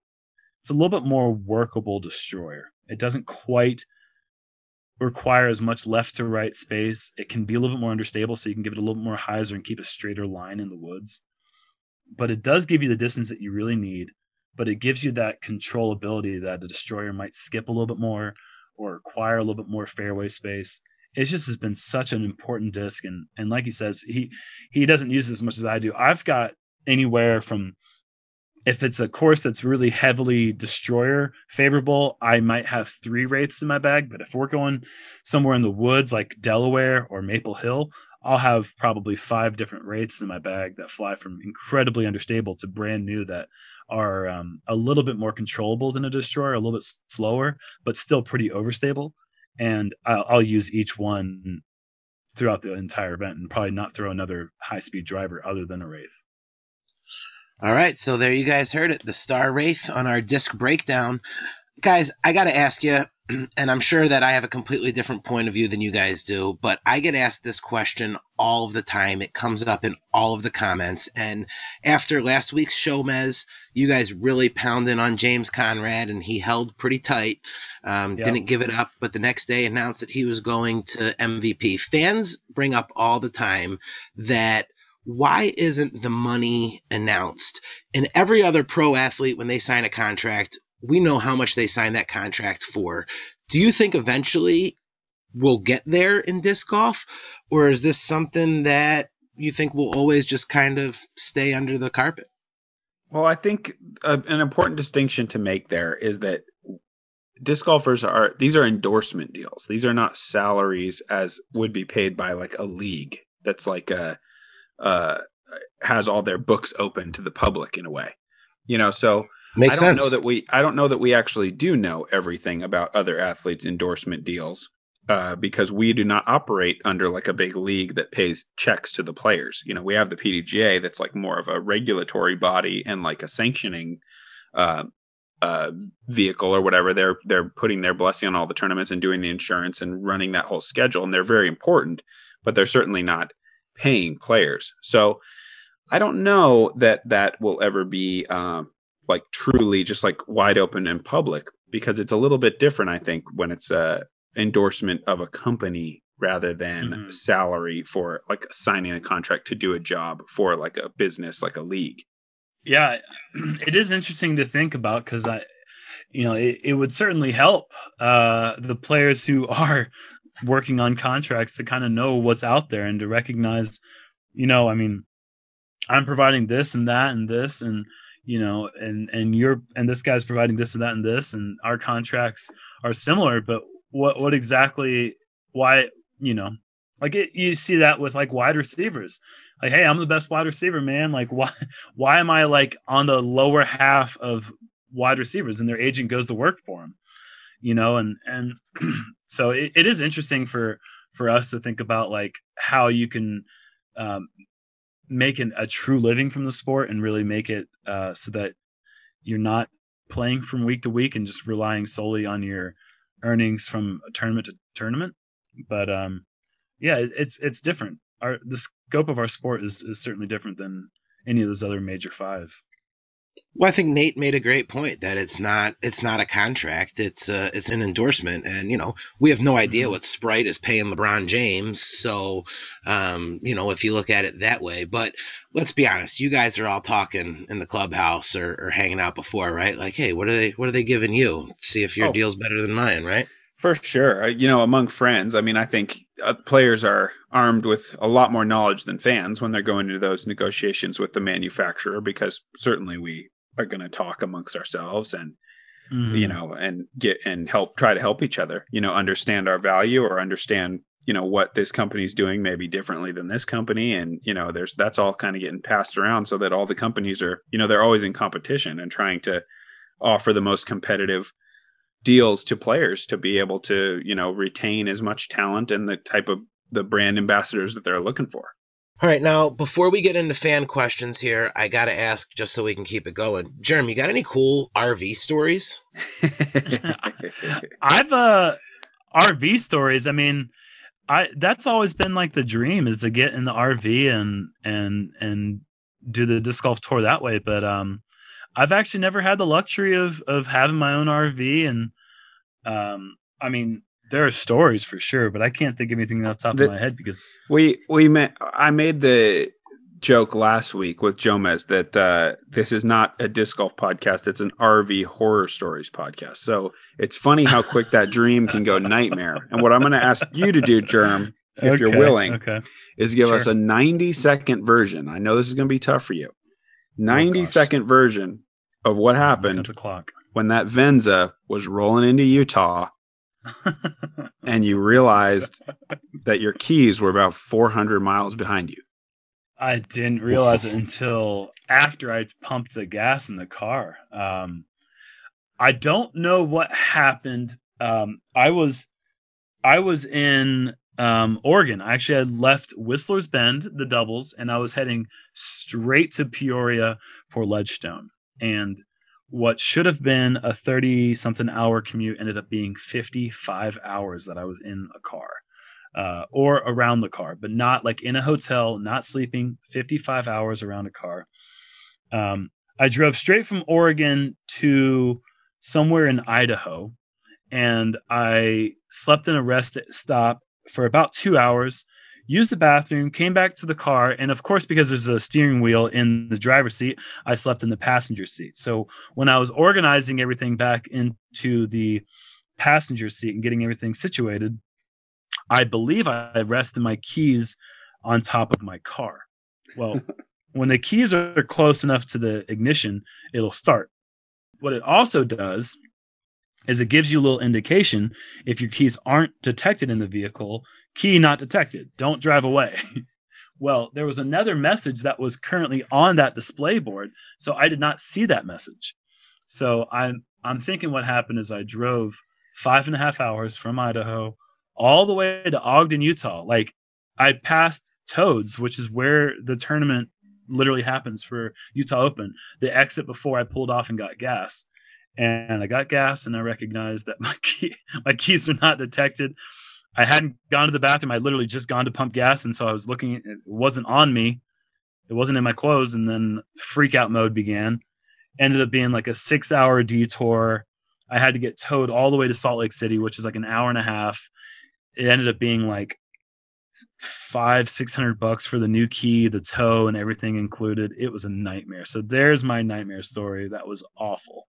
[SPEAKER 3] It's a little bit more workable destroyer. It doesn't quite require as much left to right space. It can be a little bit more understable, so you can give it a little bit more hyzer and keep a straighter line in the woods. But it does give you the distance that you really need. But it gives you that controllability that a destroyer might skip a little bit more or require a little bit more fairway space. It just has been such an important disc, and and like he says, he he doesn't use it as much as I do. I've got anywhere from if it's a course that's really heavily destroyer favorable, I might have three wraiths in my bag. But if we're going somewhere in the woods like Delaware or Maple Hill, I'll have probably five different wraiths in my bag that fly from incredibly understable to brand new that are um, a little bit more controllable than a destroyer, a little bit slower, but still pretty overstable. And I'll, I'll use each one throughout the entire event and probably not throw another high speed driver other than a Wraith.
[SPEAKER 1] All right, so there you guys heard it. The Star Wraith on our disc breakdown. Guys, I got to ask you, and I'm sure that I have a completely different point of view than you guys do, but I get asked this question all of the time. It comes up in all of the comments. And after last week's show, Mez, you guys really pounded on James Conrad and he held pretty tight. Um, yep. Didn't give it up, but the next day announced that he was going to MVP. Fans bring up all the time that why isn't the money announced? And every other pro athlete, when they sign a contract, we know how much they signed that contract for. Do you think eventually we'll get there in disc golf? Or is this something that you think will always just kind of stay under the carpet?
[SPEAKER 2] Well, I think uh, an important distinction to make there is that disc golfers are these are endorsement deals. These are not salaries as would be paid by like a league that's like a uh, has all their books open to the public in a way. You know, so
[SPEAKER 1] Makes
[SPEAKER 2] I don't
[SPEAKER 1] sense.
[SPEAKER 2] know that we I don't know that we actually do know everything about other athletes' endorsement deals. Uh, because we do not operate under like a big league that pays checks to the players. You know, we have the PDGA that's like more of a regulatory body and like a sanctioning uh, uh, vehicle or whatever. They're they're putting their blessing on all the tournaments and doing the insurance and running that whole schedule, and they're very important. But they're certainly not paying players. So I don't know that that will ever be um, like truly just like wide open and public because it's a little bit different. I think when it's a endorsement of a company rather than mm-hmm. salary for like signing a contract to do a job for like a business like a league.
[SPEAKER 3] Yeah, it is interesting to think about because I, you know, it, it would certainly help uh, the players who are working on contracts to kind of know what's out there and to recognize, you know, I mean, I'm providing this and that and this and you know, and and you're and this guy's providing this and that and this and our contracts are similar, but what what exactly why you know like it, you see that with like wide receivers. Like hey i'm the best wide receiver man. Like why why am i like on the lower half of wide receivers and their agent goes to work for them you know? And and so it, it is interesting for for us to think about like how you can um, make an, a true living from the sport and really make it uh, so that you're not playing from week to week and just relying solely on your earnings from tournament to tournament. But um, yeah, it, it's it's different. Our the scope of our sport is, is certainly different than any of those other major five.
[SPEAKER 1] Well, I think Nate made a great point that it's not it's not a contract; it's uh, it's an endorsement, and you know we have no idea mm-hmm. what Sprite is paying LeBron James. So, um, you know, if you look at it that way, but let's be honest, you guys are all talking in the clubhouse or, or hanging out before, right? Like, hey, what are they what are they giving you? See if your oh, deal's better than mine, right?
[SPEAKER 2] For sure, uh, you know, among friends, I mean, I think uh, players are armed with a lot more knowledge than fans when they're going into those negotiations with the manufacturer, because certainly we are going to talk amongst ourselves and mm-hmm. you know and get and help try to help each other you know understand our value or understand you know what this company is doing maybe differently than this company and you know there's that's all kind of getting passed around so that all the companies are you know they're always in competition and trying to offer the most competitive deals to players to be able to you know retain as much talent and the type of the brand ambassadors that they're looking for
[SPEAKER 1] all right, now before we get into fan questions here, I gotta ask just so we can keep it going. Jeremy, you got any cool RV stories?
[SPEAKER 3] I've uh RV stories. I mean, I that's always been like the dream is to get in the RV and and and do the disc golf tour that way. But um, I've actually never had the luxury of of having my own RV and um, I mean, there are stories for sure, but I can't think of anything off the top the, of my head because
[SPEAKER 2] we we met. I made the joke last week with Jomez that uh, this is not a disc golf podcast; it's an RV horror stories podcast. So it's funny how quick that dream can go nightmare. And what I'm going to ask you to do, Germ, if okay, you're willing,
[SPEAKER 3] okay.
[SPEAKER 2] is give sure. us a 90 second version. I know this is going to be tough for you. 90 oh, second version of what happened when that Venza was rolling into Utah and you realized that your keys were about 400 miles behind you.
[SPEAKER 3] I didn't realize it until after I pumped the gas in the car. Um, I don't know what happened. Um, I was I was in um, Oregon. I actually had left Whistler's Bend, the doubles, and I was heading straight to Peoria for Ledgestone. And what should have been a 30 something hour commute ended up being 55 hours that I was in a car uh, or around the car, but not like in a hotel, not sleeping, 55 hours around a car. Um, I drove straight from Oregon to somewhere in Idaho and I slept in a rest stop for about two hours, used the bathroom, came back to the car, and of course, because there's a steering wheel in the driver's seat, I slept in the passenger seat. So when I was organizing everything back into the passenger seat and getting everything situated, I believe I rested my keys on top of my car. Well, when the keys are close enough to the ignition, it'll start. What it also does is it gives you a little indication if your keys aren't detected in the vehicle, key not detected, don't drive away. well, there was another message that was currently on that display board, so I did not see that message. So I'm I'm thinking what happened is I drove five and a half hours from Idaho all the way to Ogden, Utah. Like I passed Toads, which is where the tournament literally happens for Utah Open. The exit before I pulled off and got gas and I got gas and I recognized that my key my keys were not detected. I hadn't gone to the bathroom. I literally just gone to pump gas, and so I was looking. It wasn't on me. It wasn't in my clothes, and then freak out mode began. Ended up being like a six hour detour. I had to get towed all the way to Salt Lake City, which is like an hour and a half. It ended up being like five six hundred bucks for the new key, the tow, and everything included. It was a nightmare. So there's my nightmare story. That was awful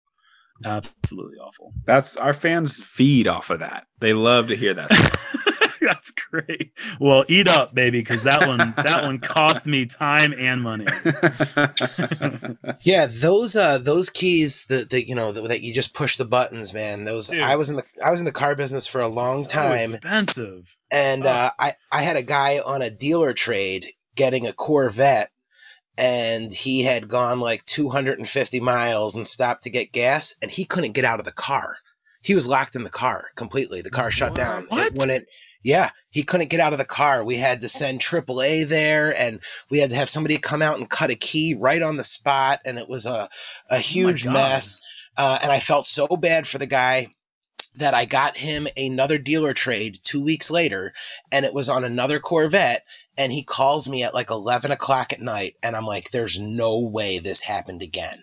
[SPEAKER 3] absolutely awful.
[SPEAKER 2] That's our fans feed off of that. They love to hear that.
[SPEAKER 3] That's great. Well, eat up, baby, because that one that one cost me time and money.
[SPEAKER 1] yeah, those uh those keys that that you know that, that, you just push the buttons, man. Those Dude. I was in the I was in the car business for a long so time.
[SPEAKER 3] Expensive.
[SPEAKER 1] And oh. uh, I I had a guy on a dealer trade getting a Corvette and he had gone like 250 miles and stopped to get gas and he couldn't get out of the car. He was locked in the car completely. The car shut down.
[SPEAKER 3] What?
[SPEAKER 1] when it yeah, he couldn't get out of the car. We had to send AAA there and we had to have somebody come out and cut a key right on the spot and it was a a oh huge oh mess. Uh, and I felt so bad for the guy that I got him another dealer trade two weeks later, and it was on another Corvette, and he calls me at like 11 o'clock at night and i'm like there's no way this happened again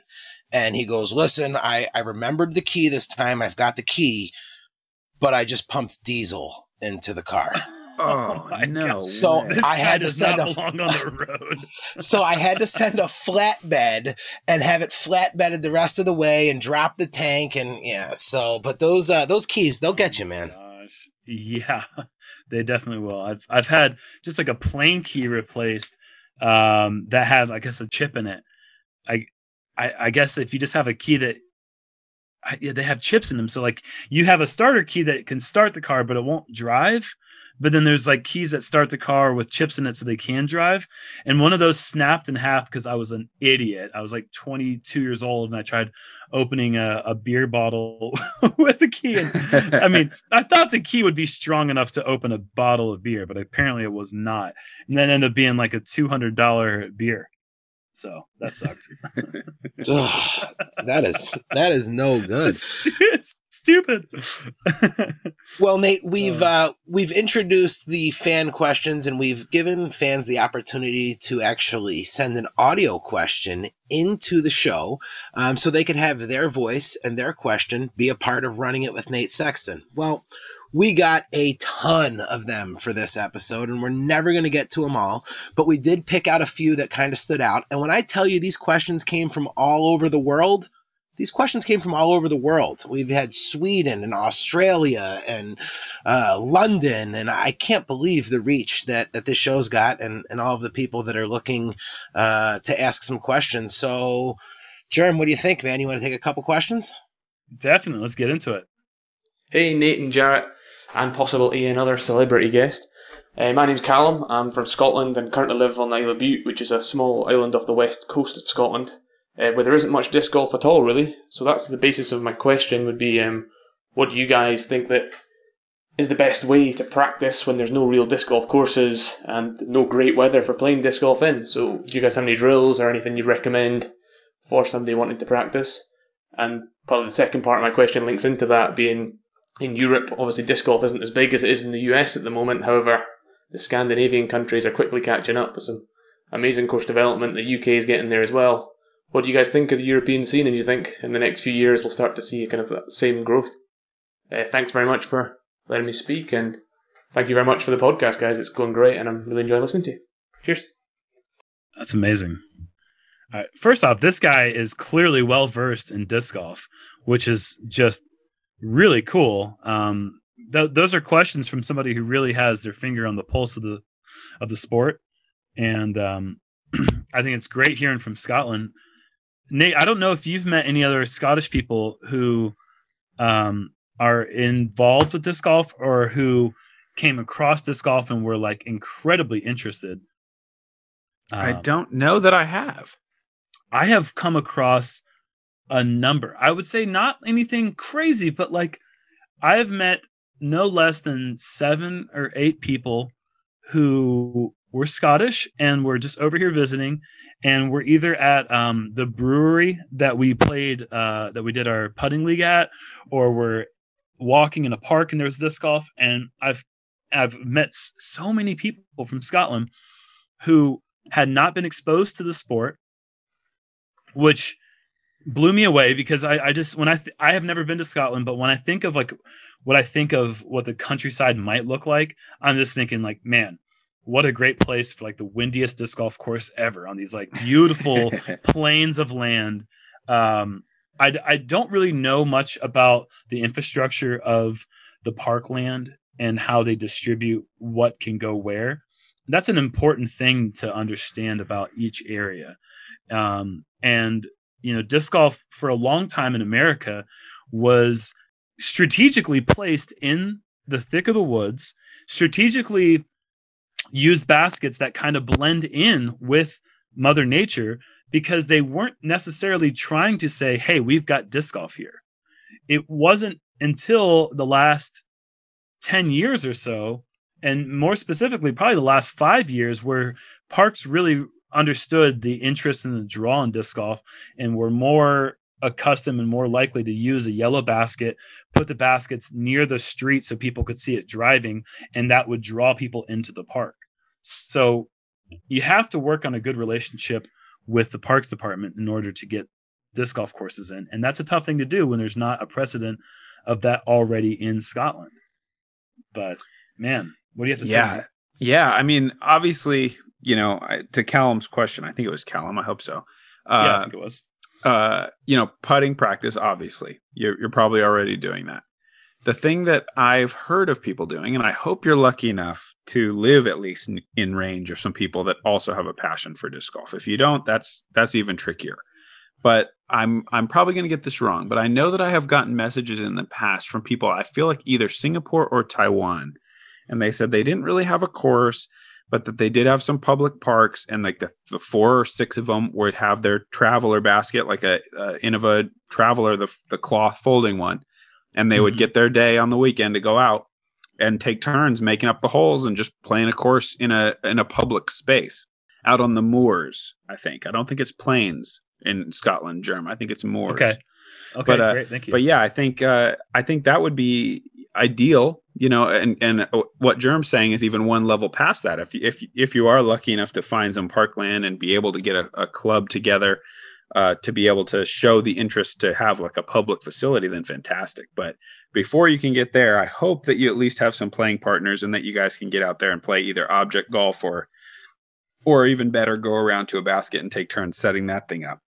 [SPEAKER 1] and he goes listen i i remembered the key this time i've got the key but i just pumped diesel into the car
[SPEAKER 2] Oh, oh no!
[SPEAKER 1] So
[SPEAKER 3] this
[SPEAKER 1] I had
[SPEAKER 3] to
[SPEAKER 1] send
[SPEAKER 3] a on the road.
[SPEAKER 1] so I had to send a flatbed and have it flatbedded the rest of the way and drop the tank and yeah. So, but those uh those keys they'll get you, man.
[SPEAKER 3] Gosh. Yeah they definitely will. I've I've had just like a plain key replaced um, that had I guess a chip in it. I, I I guess if you just have a key that I, yeah, they have chips in them, so like you have a starter key that can start the car, but it won't drive. But then there's like keys that start the car with chips in it so they can drive. And one of those snapped in half because I was an idiot. I was like 22 years old and I tried opening a, a beer bottle with a key. And I mean, I thought the key would be strong enough to open a bottle of beer, but apparently it was not. And then ended up being like a $200 beer. So that sucked.
[SPEAKER 1] that is that is no good.
[SPEAKER 3] Stupid.
[SPEAKER 1] well, Nate, we've uh, uh, we've introduced the fan questions and we've given fans the opportunity to actually send an audio question into the show, um, so they could have their voice and their question be a part of running it with Nate Sexton. Well we got a ton of them for this episode, and we're never going to get to them all, but we did pick out a few that kind of stood out. And when I tell you these questions came from all over the world, these questions came from all over the world. We've had Sweden and Australia and uh, London, and I can't believe the reach that, that this show's got and, and all of the people that are looking uh, to ask some questions. So, Jerem, what do you think, man? You want to take a couple questions?
[SPEAKER 3] Definitely. Let's get into it.
[SPEAKER 4] Hey, Nate and Jarrett. And possibly another celebrity guest. Uh, my name's Callum. I'm from Scotland and currently live on the Isle of Bute, which is a small island off the west coast of Scotland, uh, where there isn't much disc golf at all, really. So that's the basis of my question. Would be, um, what do you guys think that is the best way to practice when there's no real disc golf courses and no great weather for playing disc golf in? So, do you guys have any drills or anything you'd recommend for somebody wanting to practice? And probably the second part of my question links into that being in Europe, obviously disc golf isn't as big as it is in the US at the moment. However, the Scandinavian countries are quickly catching up with some amazing course development. The UK is getting there as well. What do you guys think of the European scene? And do you think in the next few years we'll start to see kind of that same growth? Uh, thanks very much for letting me speak, and thank you very much for the podcast, guys. It's going great, and I'm really enjoying listening to you. Cheers.
[SPEAKER 3] That's amazing. All right. First off, this guy is clearly well versed in disc golf, which is just really cool. Um, th- those are questions from somebody who really has their finger on the pulse of the of the sport, and um, I think it's great hearing from Scotland. Nate, I don't know if you've met any other Scottish people who um, are involved with disc golf or who came across disc golf and were like incredibly interested.
[SPEAKER 2] I
[SPEAKER 3] Um,
[SPEAKER 2] don't know that I have.
[SPEAKER 3] I have come across a number. I would say not anything crazy, but like I have met no less than seven or eight people who were Scottish and were just over here visiting and were either at um, the brewery that we played, uh, that we did our putting league at, or were walking in a park and there was disc golf. And I've I've met so many people from Scotland who had not been exposed to the sport, which blew me away because I, I just when I th- I have never been to Scotland, but when I think of like what I think of what the countryside might look like, I'm just thinking like, man, what a great place for like the windiest disc golf course ever on these like beautiful plains of land. Um, I, I don't really know much about the infrastructure of the parkland and how they distribute what can go where. That's an important thing to understand about each area. Um, and, you know, disc golf for a long time in America was strategically placed in the thick of the woods, strategically used baskets that kind of blend in with Mother Nature because they weren't necessarily trying to say, hey, we've got disc golf here. It wasn't until the last 10 years or so, and more specifically, probably the last five years, where parks really understood the interest and the draw in disc golf and were more accustomed and more likely to use a yellow basket, put the baskets near the street so people could see it driving, and that would draw people into the park. So you have to work on a good relationship with the parks department in order to get disc golf courses in. And that's a tough thing to do when there's not a precedent of that already in Scotland. But man, what do you have to say?
[SPEAKER 2] yeah
[SPEAKER 3] that?
[SPEAKER 2] yeah i mean obviously you know I, to callum's question i think it was callum i hope so.
[SPEAKER 3] Yeah, I
[SPEAKER 2] uh,
[SPEAKER 3] think it was.
[SPEAKER 2] uh you know putting practice obviously you're, you're probably already doing that. The thing that i've heard of people doing and i hope you're lucky enough to live at least in, in range of some people that also have a passion for disc golf. If you don't that's that's even trickier. But i'm i'm probably going to get this wrong but i know that i have gotten messages in the past from people i feel like either singapore or taiwan and they said they didn't really have a course but that they did have some public parks and like the, the four or six of them would have their traveler basket like a, a innova traveler the, the cloth folding one and they would
[SPEAKER 3] Mhm.
[SPEAKER 2] get their day on the weekend to go out and take turns making up the holes and just playing a course in a in a public space out on the moors i think i don't think it's plains in scotland germ i think it's moors
[SPEAKER 3] Okay. Okay,
[SPEAKER 2] But, uh,
[SPEAKER 3] great. Thank you.
[SPEAKER 2] but yeah, I think uh, I think that would be ideal, you know. And and what Germ's saying is even one level past that. If if if you are lucky enough to find some parkland and be able to get a, a club together uh, to be able to show the interest to have like a public facility, then fantastic. But before you can get there, I hope that you at least have some playing partners and that you guys can get out there and play either object golf or or even better, go around to a basket and take turns setting that thing up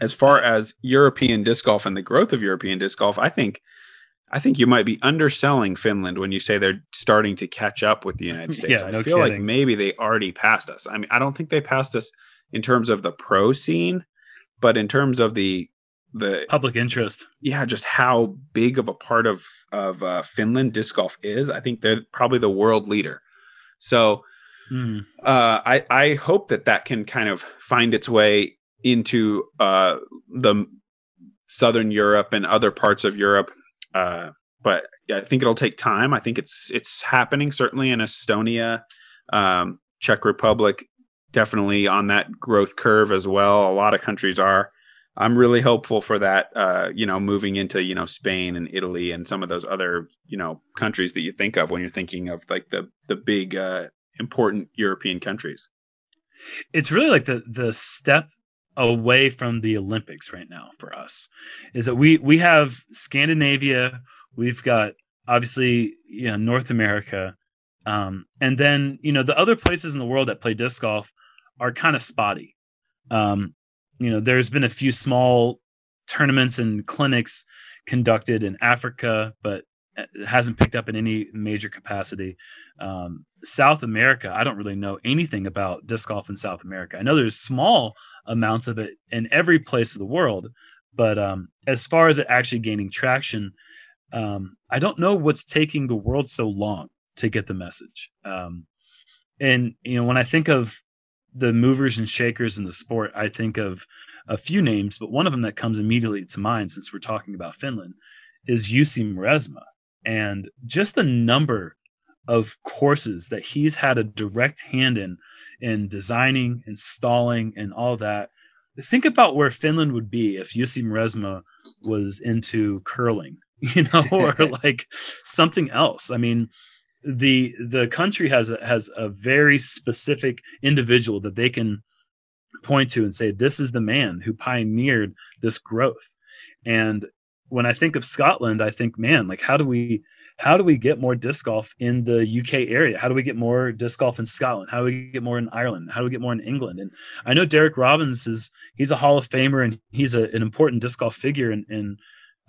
[SPEAKER 2] as far as European disc golf and the growth of European disc golf, I think I think you might be underselling Finland when you say they're starting to catch up with the United States.
[SPEAKER 3] Yeah,
[SPEAKER 2] I
[SPEAKER 3] no
[SPEAKER 2] feel like maybe they already passed us. I mean, I don't think they passed us in terms of the pro scene, but in terms of the the
[SPEAKER 3] Public interest.
[SPEAKER 2] yeah, just how big of a part of of uh, Finland disc golf is. I think they're probably the world leader. So
[SPEAKER 3] Mhm.
[SPEAKER 2] uh, I I hope that that can kind of find its way into uh, the southern Europe and other parts of Europe. Uh, but I think it'll take time. I think it's it's happening certainly in Estonia, um, Czech Republic, definitely on that growth curve as well. A lot of countries are. I'm really hopeful for that. Uh, you know, moving into you know Spain and Italy and some of those other you know countries that you think of when you're thinking of like the the big uh, important European countries.
[SPEAKER 3] it's really like the the step away from the Olympics right now for us is that we we have Scandinavia, we've got obviously you know North America, um, and then you know the other places in the world that play disc golf are kind of spotty. Um, you know, there's been a few small tournaments and clinics conducted in Africa, but it hasn't picked up in any major capacity. Um, South America, I don't really know anything about disc golf in South America. I know there's small amounts of it in every place of the world, but um, as far as it actually gaining traction, um, I don't know what's taking the world so long to get the message. Um, and you know, when I think of the movers and shakers in the sport, I think of a few names, but one of them that comes immediately to mind, since we're talking about Finland, is Jussi Meresmaa, and just the number of courses that he's had a direct hand in in designing, installing, and all that. Think about where Finland would be if Jussi Meresmaa was into curling, you know, or like something else. I mean, the the country has a, has a very specific individual that they can point to and say this is the man who pioneered this growth. And when I think of Scotland, I think, man, like how do we how do we get more disc golf in the UK area? How do we get more disc golf in Scotland? How do we get more in Ireland? How do we get more in England? And I know Derek Robbins is he's a Hall of Famer and he's a, an important disc golf figure in in,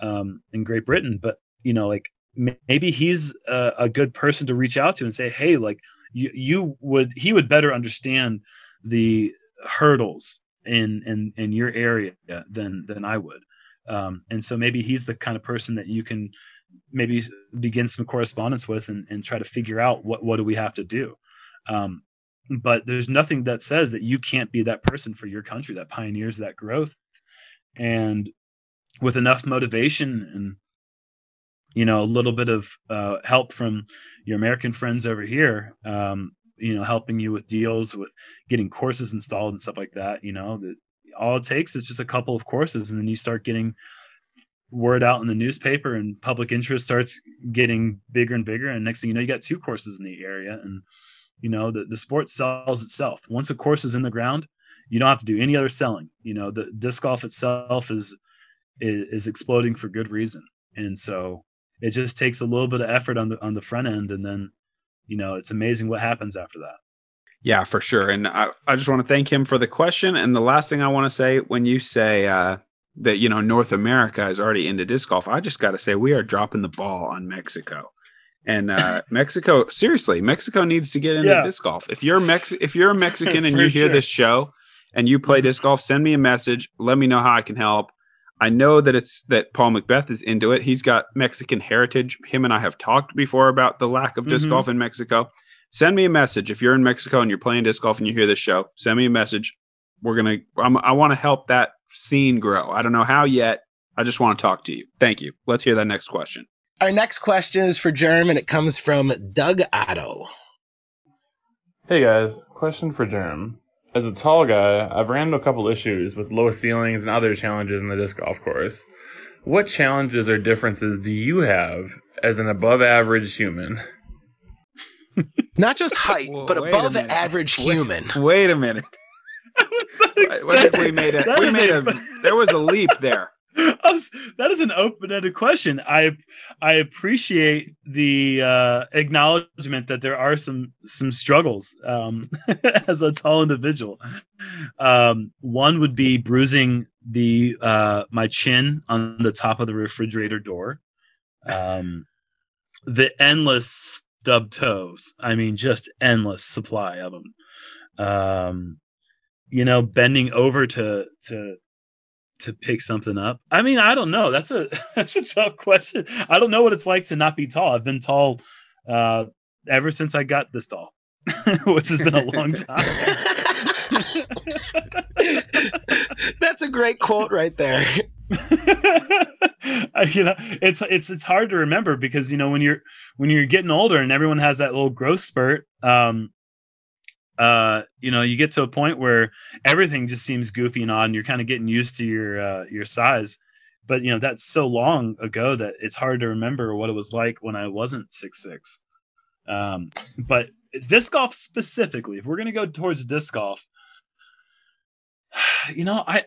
[SPEAKER 3] um, in Great Britain. But you know, like maybe he's a, a good person to reach out to and say, hey, like you you would he would better understand the hurdles in in in your area than than I would. Um, and so maybe he's the kind of person that you can maybe begin some correspondence with and, and try to figure out what what do we have to do? Um, but there's nothing that says that you can't be that person for your country that pioneers that growth. And with enough motivation and you know a little bit of uh, help from your american friends over here um, you know helping you with deals with getting courses installed and stuff like that you know that all it takes is just a couple of courses and then you start getting word out in the newspaper and public interest starts getting bigger and bigger and next thing you know you got two courses in the area and you know the, the sport sells itself. Once a course is in the ground you don't have to do any other selling. You know the disc golf itself is is, is exploding for good reason. And so it just takes a little bit of effort on the on the front end and then you know it's amazing what happens after that
[SPEAKER 2] Yeah, for sure. And I, I just want to thank him for the question. And the last thing I want to say when you say uh, that, you know, North America is already into disc golf, I just got to say we are dropping the ball on Mexico. And uh, Mexico, seriously, Mexico needs to get into
[SPEAKER 3] Yeah.
[SPEAKER 2] disc golf. If you're Mex, if you're a Mexican and you hear
[SPEAKER 3] sure.
[SPEAKER 2] this show and you play disc golf, send me a message. Let me know how I can help. I know that it's that Paul McBeth is into it. He's got Mexican heritage. Him and I have talked before about the lack of disc
[SPEAKER 3] Mhm.
[SPEAKER 2] golf in Mexico send me a message if you're in Mexico and you're playing disc golf and you hear this show. Send me a message. We're gonna. I'm, I want to help that scene grow. I don't know how yet. I just want to talk to you. Thank you. Let's hear that next question.
[SPEAKER 1] Our next question is for Germ, and it comes from Doug Otto.
[SPEAKER 5] Hey guys, question for Germ. As a tall guy, I've ran into a couple issues with low ceilings and other challenges in the disc golf course. What challenges or differences do you have as an above average human?
[SPEAKER 1] Not just height,
[SPEAKER 2] Whoa,
[SPEAKER 1] but above average human.
[SPEAKER 2] Wait a minute.
[SPEAKER 3] I was not
[SPEAKER 2] I think we made a. We made
[SPEAKER 3] a-
[SPEAKER 2] a. There was a leap there.
[SPEAKER 3] Was- that is an open-ended question. I I appreciate the uh, acknowledgement that there are some some struggles um, as a tall individual. Um, one would be bruising the uh, my chin on the top of the refrigerator door. Um, the endless stub toes. I mean, just endless supply of them. Um, you know, bending over to to to pick something up. I mean, I don't know. That's a that's a tough question. I don't know what it's like to not be tall. I've been tall uh, ever since I got this tall, which has been a long time.
[SPEAKER 1] That's a great quote right there.
[SPEAKER 3] you know, it's it's it's hard to remember because you know when you're when you're getting older and everyone has that little growth spurt. Um, uh, you know, you get to a point where everything just seems goofy and odd, and you're kind of getting used to your uh, your size. But you know, that's so long ago that it's hard to remember what it was like when I wasn't six six. Um, but disc golf specifically, if we're gonna go towards disc golf, you know, I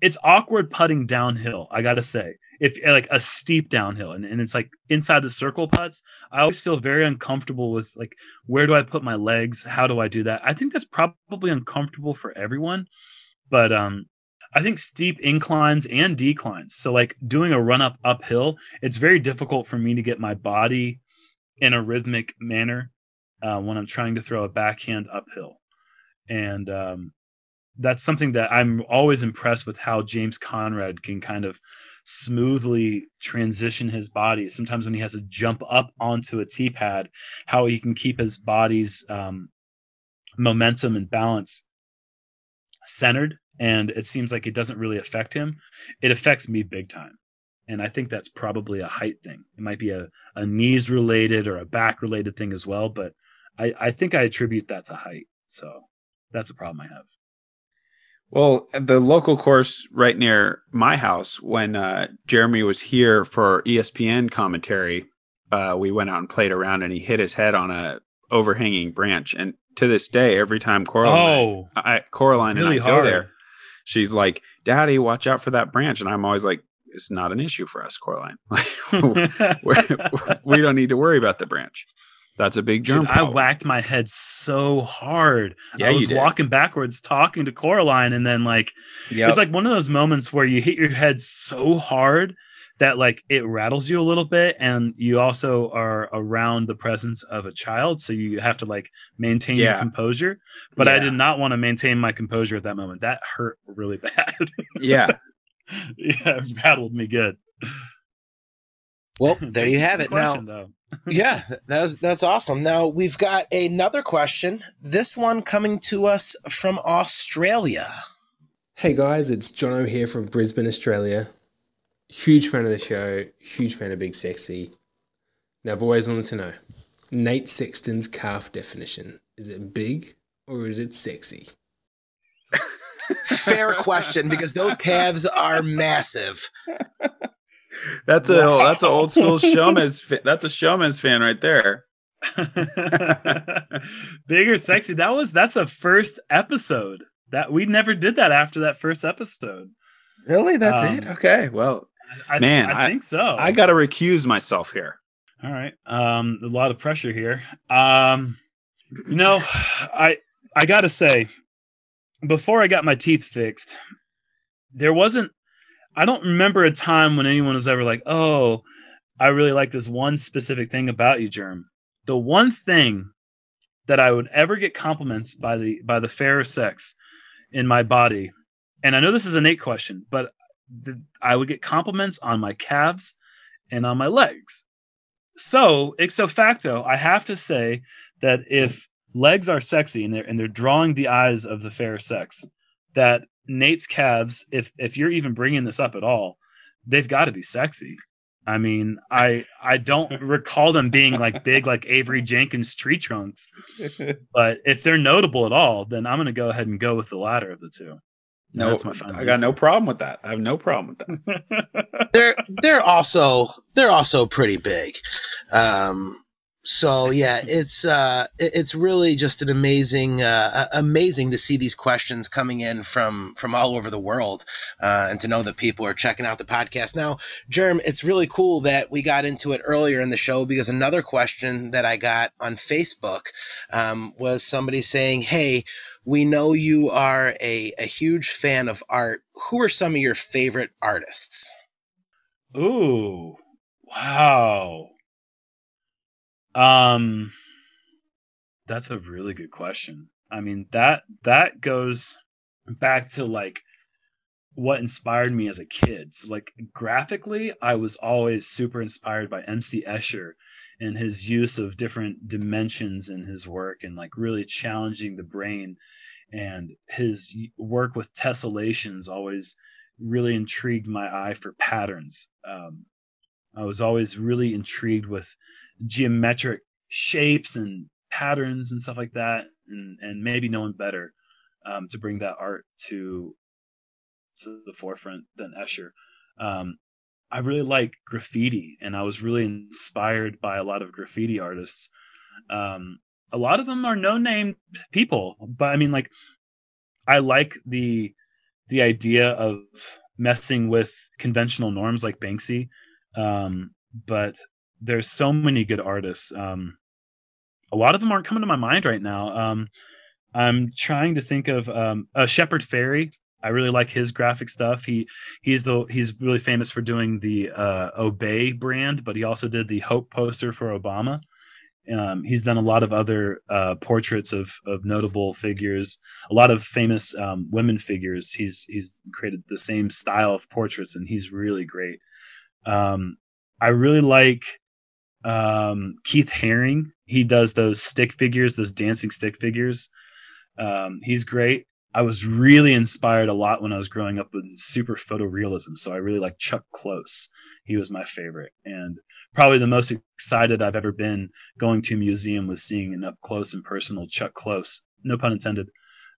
[SPEAKER 3] it's awkward putting downhill. I gotta say, if like a steep downhill and, and it's like inside the circle putts, I always feel very uncomfortable with like where do I put my legs? How do I do that? I think that's probably uncomfortable for everyone, but um, I think steep inclines and declines. So like doing a run up uphill, it's very difficult for me to get my body in a rhythmic manner uh, when I'm trying to throw a backhand uphill, and um, that's something that I'm always impressed with how James Conrad can kind of smoothly transition his body. Sometimes when he has to jump up onto a tee pad, how he can keep his body's um, momentum and balance centered. And it seems like it doesn't really affect him. It affects me big time. And I think that's probably a height thing. It might be a, a knees related or a back related thing as well. But I, I think I attribute that to height. So that's a problem I have.
[SPEAKER 2] Well, the local course right near my house, when uh, Jeremy was here for ESPN commentary, uh, we went out and played around, and he hit his head on a overhanging branch. And to this day, every time Coraline,
[SPEAKER 3] oh,
[SPEAKER 2] I, Coraline
[SPEAKER 3] really
[SPEAKER 2] and I
[SPEAKER 3] hard.
[SPEAKER 2] go there, she's like, "Daddy, watch out for that branch," and I'm always like, "It's not an issue for us, Coraline. We don't need to worry about the branch. That's a big germ
[SPEAKER 3] Dude, I whacked my head so hard.
[SPEAKER 2] Yeah,
[SPEAKER 3] I
[SPEAKER 2] you
[SPEAKER 3] was
[SPEAKER 2] did.
[SPEAKER 3] walking backwards, talking to Coraline, and then like
[SPEAKER 2] Yep.
[SPEAKER 3] it's like one of those moments where you hit your head so hard that like it rattles you a little bit, and you also are around the presence of a child, so you have to like maintain your composure. But I did not want to maintain my composure at that moment. That hurt really bad.
[SPEAKER 2] yeah.
[SPEAKER 3] yeah, it rattled me good.
[SPEAKER 1] Well, there you have
[SPEAKER 3] Good
[SPEAKER 1] it. Now,
[SPEAKER 3] though.
[SPEAKER 1] Yeah, that's that's awesome. Now we've got another question. This one coming to us from Australia.
[SPEAKER 6] Hey guys, it's Jono here from Brisbane, Australia. Huge fan of the show, huge fan of Big Sexy. Now I've always wanted to know Nate Sexton's calf definition. Is it big or is it sexy?
[SPEAKER 1] Fair question because those calves are massive.
[SPEAKER 2] That's a
[SPEAKER 3] Wow.
[SPEAKER 2] that's an old school showman's that's a showman's fan right there.
[SPEAKER 3] Bigger sexy. That was that's a first episode. That we never did that after that first episode.
[SPEAKER 2] Really? That's
[SPEAKER 3] Um,
[SPEAKER 2] it? Okay. Well,
[SPEAKER 3] I,
[SPEAKER 2] Man,
[SPEAKER 3] I,
[SPEAKER 2] I-
[SPEAKER 3] think so.
[SPEAKER 2] I got to recuse myself here.
[SPEAKER 3] All right. Um, a lot of pressure here. Um, you know, I I gotta say, before I got my teeth fixed, there wasn't. I don't remember a time when anyone was ever like, "Oh, I really like this one specific thing about you, Germ." The one thing that I would ever get compliments by the by the fairer sex in my body, and I know this is a Nate question, but the, I would get compliments on my calves and on my legs. So, ipso facto, I have to say that if legs are sexy and they're and they're drawing the eyes of the fair sex, that Nate's calves, if if you're even bringing this up at all, they've got to be sexy. I mean, I I don't recall them being like big like Avery Jenkins tree trunks, but if they're notable at all, then I'm going to go ahead and go with the latter of the two.
[SPEAKER 2] No,
[SPEAKER 3] that's my final
[SPEAKER 2] I got no problem with that. I have no problem with that.
[SPEAKER 1] They're they're also they're also pretty big. Um so yeah, it's uh it's really just an amazing uh amazing to see these questions coming in from from all over the world uh and to know that people are checking out the podcast. Now, Germ, it's really cool that we got into it earlier in the show because another question that I got on Facebook um was somebody saying, "Hey, we know you are a a huge fan of art. Who are some of your favorite artists?"
[SPEAKER 3] Ooh, wow. Um, that's a really good question. I mean that that goes back to like what inspired me as a kid. So like graphically, I was always super inspired by MC Escher and his use of different dimensions in his work and like really challenging the brain and his work with tessellations always really intrigued my eye for patterns. Um, I was always really intrigued with geometric shapes and patterns and stuff like that, and and maybe no one better um, to bring that art to to the forefront than Escher. Um, I really like graffiti, and I was really inspired by a lot of graffiti artists. Um, a lot of them are no name people, but I mean, like, I like the the idea of messing with conventional norms like Banksy. Um, but there's so many good artists. Um, a lot of them aren't coming to my mind right now. Um, I'm trying to think of um, uh, Shepard Fairey. I really like his graphic stuff. He he's the he's really famous for doing the uh, Obey brand, but he also did the Hope poster for Obama. Um, he's done a lot of other uh, portraits of of notable figures, a lot of famous um, women figures. He's he's created the same style of portraits, and he's really great. Um, I really like um, Keith Haring. He does those stick figures, those dancing stick figures. Um, he's great. I was really inspired a lot when I was growing up with super photorealism. So I really like Chuck Close. He was my favorite. And probably the most excited I've ever been going to a museum was seeing an up close and personal Chuck Close, no pun intended,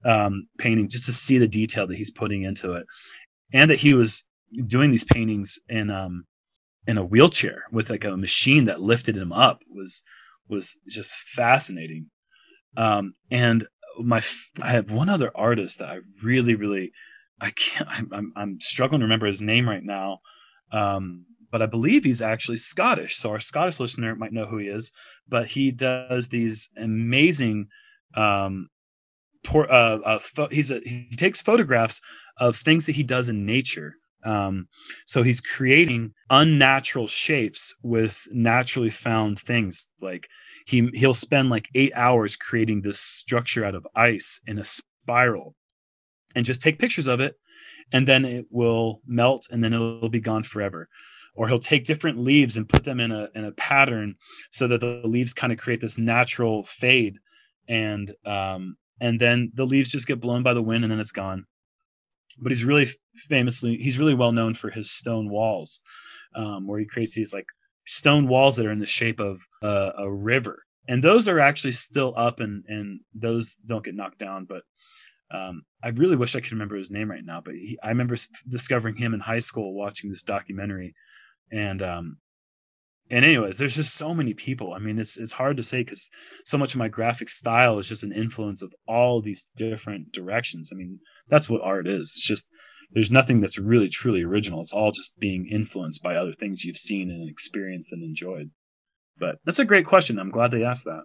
[SPEAKER 3] um, painting just to see the detail that he's putting into it. And that he was doing these paintings in, um, in a wheelchair with like a machine that lifted him up was, was just fascinating. Um, and my I have one other artist that I really really I can't I'm I'm, struggling to remember his name right now. Um, but I believe he's actually Scottish. So our Scottish listener might know who he is. But he does these amazing um, por- uh, uh, fo- he's a, he takes photographs of things that he does in nature. Um, so he's creating unnatural shapes with naturally found things. Like he he'll spend like eight hours creating this structure out of ice in a spiral and just take pictures of it and then it will melt and then it'll be gone forever. Or he'll take different leaves and put them in a in a pattern so that the leaves kind of create this natural fade and um and then the leaves just get blown by the wind and then it's gone but he's really famously he's really well known for his stone walls um, where he creates these like stone walls that are in the shape of uh, a river and those are actually still up and and those don't get knocked down but um, I really wish I could remember his name right now, but he, I remember discovering him in high school watching this documentary, and um, and anyways, there's just so many people. I mean, it's it's hard to say because so much of my graphic style is just an influence of all these different directions. I mean, that's what art is. It's just there's nothing that's really truly original. It's all just being influenced by other things you've seen and experienced and enjoyed. But that's a great question. I'm glad they asked that.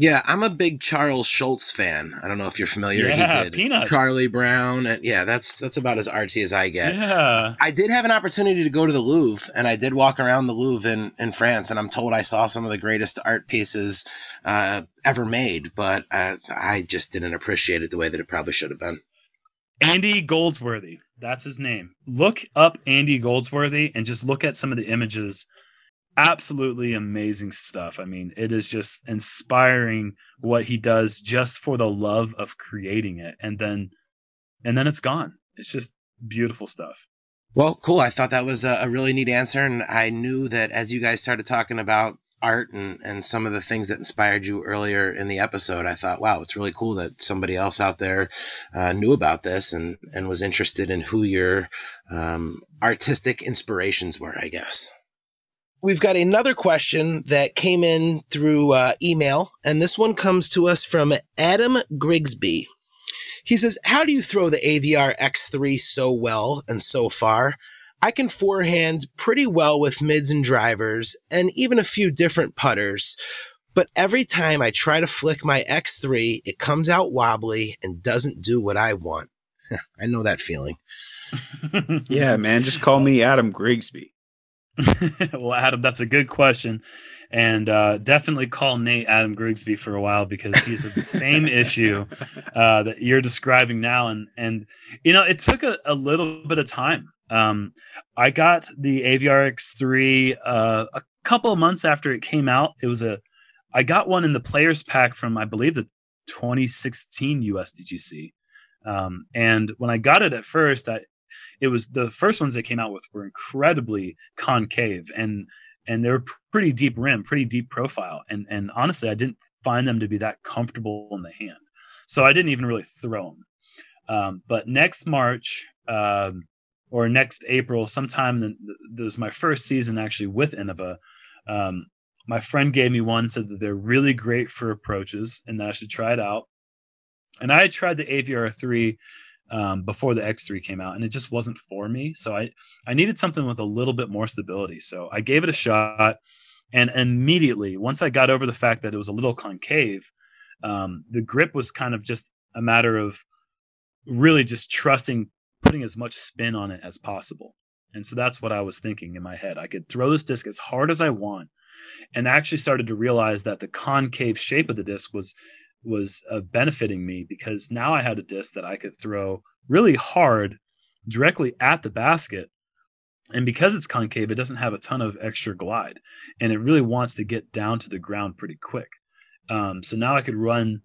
[SPEAKER 1] Yeah, I'm a big Charles Schulz fan. I don't know if you're familiar.
[SPEAKER 3] Yeah,
[SPEAKER 1] he did
[SPEAKER 3] Peanuts.
[SPEAKER 1] Charlie Brown, and yeah, that's that's about as artsy as I get.
[SPEAKER 3] Yeah.
[SPEAKER 1] I did have an opportunity to go to the Louvre, and I did walk around the Louvre in, in France, and I'm told I saw some of the greatest art pieces uh, ever made, but uh, I just didn't appreciate it the way that it probably should have been.
[SPEAKER 3] Andy Goldsworthy. That's his name. Look up Andy Goldsworthy and just look at some of the images. Absolutely amazing stuff. I mean, it is just inspiring what he does just for the love of creating it. And then and then it's gone. It's just beautiful stuff.
[SPEAKER 1] Well, cool. I thought that was a, really neat answer, and I knew that as you guys started talking about art and, and some of the things that inspired you earlier in the episode, I thought, wow, it's really cool that somebody else out there uh, knew about this and, and was interested in who your um, artistic inspirations were, I guess. We've got another question that came in through uh, email, and this one comes to us from Adam Grigsby. He says, How do you throw the Aviar X3 so well and so far? I can forehand pretty well with mids and drivers and even a few different putters. But every time I try to flick my X3, it comes out wobbly and doesn't do what I want. I know that feeling.
[SPEAKER 2] Yeah, man, just call me Adam Grigsby.
[SPEAKER 3] well, Adam, that's a good question. and uh, definitely call Nate Adam Grigsby for a while because he's of the same issue uh, that you're describing now. And and you know, it took a, a little bit of time. Um, I got the AviarX3 uh, a couple of months after it came out. It was a I got one in the players pack from I believe the 2016 USDGC. Um, and when I got it at first, I it was the first ones they came out with were incredibly concave and and they were pretty deep rim, pretty deep profile. And and honestly, I didn't find them to be that comfortable in the hand, so I didn't even really throw them. Um, but next March um, or next April, sometime the, was my first season actually with Innova. Um, my friend gave me one, said that they're really great for approaches, and that I should try it out. And I had tried the Aviar three um, before the X3 came out, and it just wasn't for me. So I I needed something with a little bit more stability. So I gave it a shot, and immediately once I got over the fact that it was a little concave, um, the grip was kind of just a matter of really just trusting putting as much spin on it as possible. And so that's what I was thinking in my head. I could throw this disc as hard as I want, and I actually started to realize that the concave shape of the disc was was uh, benefiting me because now I had a disc that I could throw really hard directly at the basket. And because it's concave, it doesn't have a ton of extra glide and it really wants to get down to the ground pretty quick. Um, so now I could run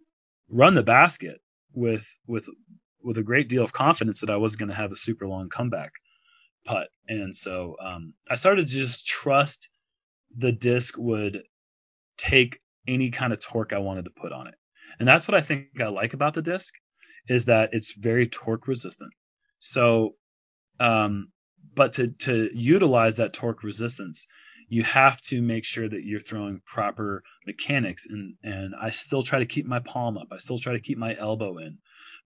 [SPEAKER 3] run the basket with with with a great deal of confidence that I wasn't going to have a super long comeback putt. And so um, I started to just trust the disc would take any kind of torque I wanted to put on it. And that's what I think I like about the disc is that it's very torque resistant. So, um, but to to utilize that torque resistance, you have to make sure that you're throwing proper mechanics. And and I still try to keep my palm up. I still try to keep my elbow in.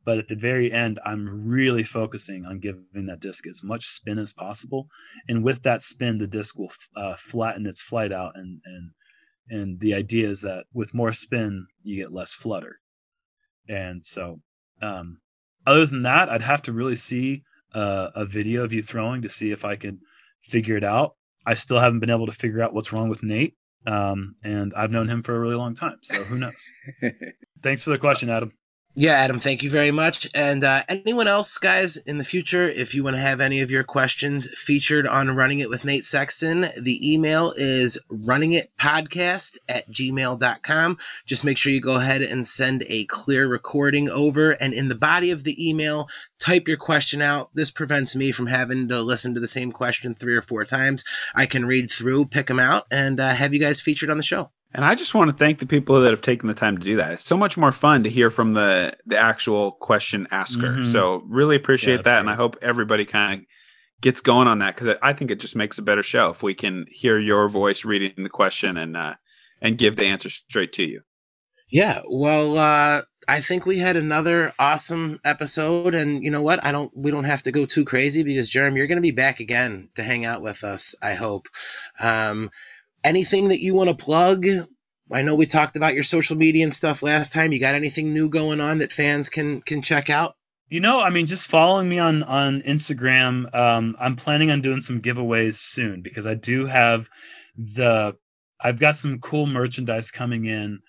[SPEAKER 3] But at the very end, I'm really focusing on giving that disc as much spin as possible. And with that spin, the disc will uh, flatten its flight out and and and the idea is that with more spin you get less flutter. And so um, other than that i'd have to really see uh, a video of you throwing to see if i could figure it out. I still haven't been able to figure out what's wrong with nate um, and i've known him for a really long time so who knows? Thanks for the question adam
[SPEAKER 1] yeah, Adam, thank you very much. And uh, anyone else, guys, in the future, if you want to have any of your questions featured on Running It with Nate Sexton, the email is runningitpodcast at gmail.com. Just make sure you go ahead and send a clear recording over. And in the body of the email, type your question out. This prevents me from having to listen to the same question three or four times. I can read through, pick them out, and uh, have you guys featured on the show.
[SPEAKER 2] And I just want to thank the people that have taken the time to do that. It's so much more fun to hear from the the actual question asker. Mm-hmm. So really appreciate yeah, that, great. and I hope everybody kind of gets going on that because I think it just makes a better show if we can hear your voice reading the question and uh, and give the answer straight to you.
[SPEAKER 1] Yeah, well, uh, I think we had another awesome episode, and you know what? I don't. We don't have to go too crazy because Jeremy, you're going to be back again to hang out with us. I hope. Um, anything that you want to plug? I know we talked about your social media and stuff last time. You got anything new going on that fans can can check out?
[SPEAKER 3] You know, I mean, just following me on on Instagram. Um, I'm planning on doing some giveaways soon because I do have the. I've got some cool merchandise coming in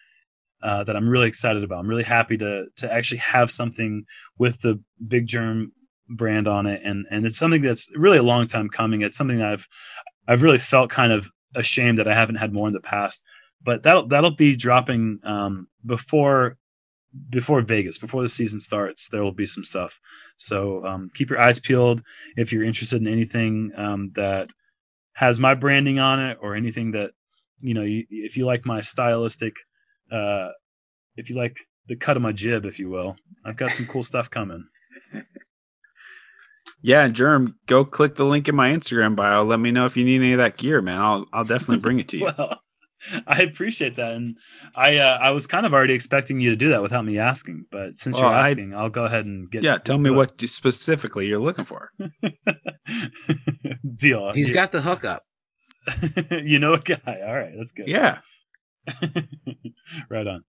[SPEAKER 3] uh, that I'm really excited about. I'm really happy to to actually have something with the Big Germ brand on it, and and it's something that's really a long time coming. It's something that I've I've really felt kind of ashamed that I haven't had more in the past. But that'll that'll be dropping um, before before Vegas, before the season starts. There will be some stuff. So um, keep your eyes peeled if you're interested in anything um, that has my branding on it, or anything that you know. You, if you like my stylistic, uh, if you like the cut of my jib, if you will, I've got some cool stuff coming.
[SPEAKER 2] Yeah, Germ, go click the link in my Instagram bio. Let me know if you need any of that gear, man. I'll I'll definitely bring it to you.
[SPEAKER 3] well, I appreciate that, and I uh, I was kind of already expecting you to do that without me asking, but since well, you're asking, I, will go ahead and get.
[SPEAKER 2] Yeah, tell me it. what specifically you're looking for.
[SPEAKER 3] Deal.
[SPEAKER 1] He's got the hookup.
[SPEAKER 3] you know a guy. All right, that's good.
[SPEAKER 2] Yeah.
[SPEAKER 3] right on.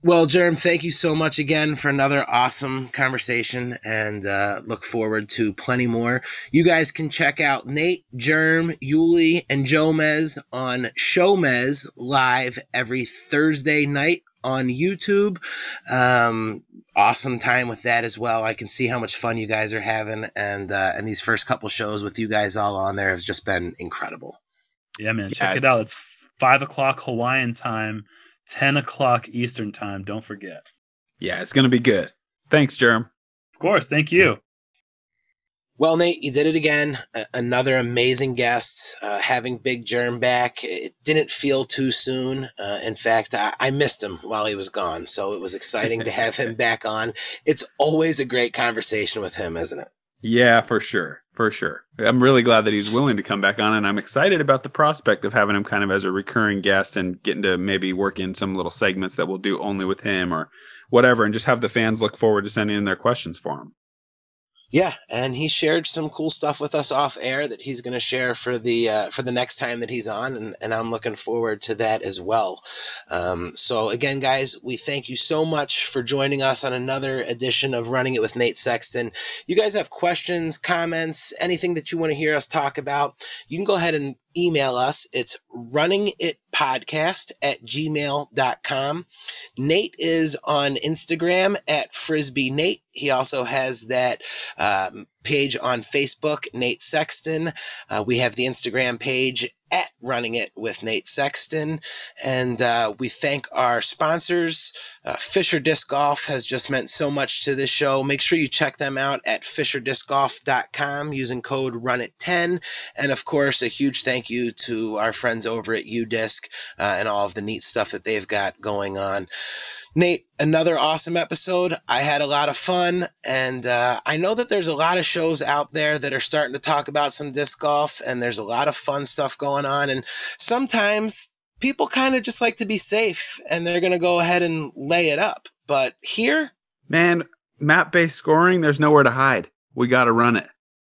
[SPEAKER 1] Well, Germ, thank you so much again for another awesome conversation and uh, look forward to plenty more. You guys can check out Nate, Germ, Yuli, and Jomez on Showmez live every Thursday night on YouTube. Um, awesome time with that as well. I can see how much fun you guys are having, and uh, and these first couple shows with you guys all on there has just been incredible.
[SPEAKER 3] Yeah, man,
[SPEAKER 2] Yeah,
[SPEAKER 3] check it out. It's five o'clock Hawaiian time, ten o'clock Eastern time. Don't forget.
[SPEAKER 2] Yeah, it's gonna be good. Thanks, Germ.
[SPEAKER 3] Of course, thank you.
[SPEAKER 1] Well, Nate, you did it again. A- another amazing guest. Uh, having Big Germ back, it didn't feel too soon. Uh, in fact, I-, I missed him while he was gone, so it was exciting to have him back on. It's always a great conversation with him, isn't it?
[SPEAKER 2] Yeah, for sure. For sure. I'm really glad that he's willing to come back on, and I'm excited about the prospect of having him kind of as a recurring guest and getting to maybe work in some little segments that we'll do only with him or whatever, and just have the fans look forward to sending in their questions for him.
[SPEAKER 1] Yeah, and he shared some cool stuff with us off air that he's going to share for the uh, for the next time that he's on, and, and I'm looking forward to that as well. Um, so again, guys, we thank you so much for joining us on another edition of Running It with Nate Sexton. You guys have questions, comments, anything that you want to hear us talk about, you can go ahead and email us. It's runningitpodcast at gmail.com. Nate is on Instagram at Frisbee Nate. He also has that um, page on Facebook, Nate Sexton. Uh, we have the Instagram page at Running It with Nate Sexton. And uh, we thank our sponsors. Uh, Fisher Disc Golf has just meant so much to this show. Make sure you check them out at fisherdiscgolf.com using code RUNIT10. And of course, a huge thank you to our friends over at UDisc uh, and all of the neat stuff that they've got going on. Nate, another awesome episode. I had a lot of fun, and uh, I know that there's a lot of shows out there that are starting to talk about some disc golf, and there's a lot of fun stuff going on. And sometimes people kind of just like to be safe, and they're going to go ahead and lay it up. But here,
[SPEAKER 2] Man, map based scoring, there's nowhere to hide. We got to run it.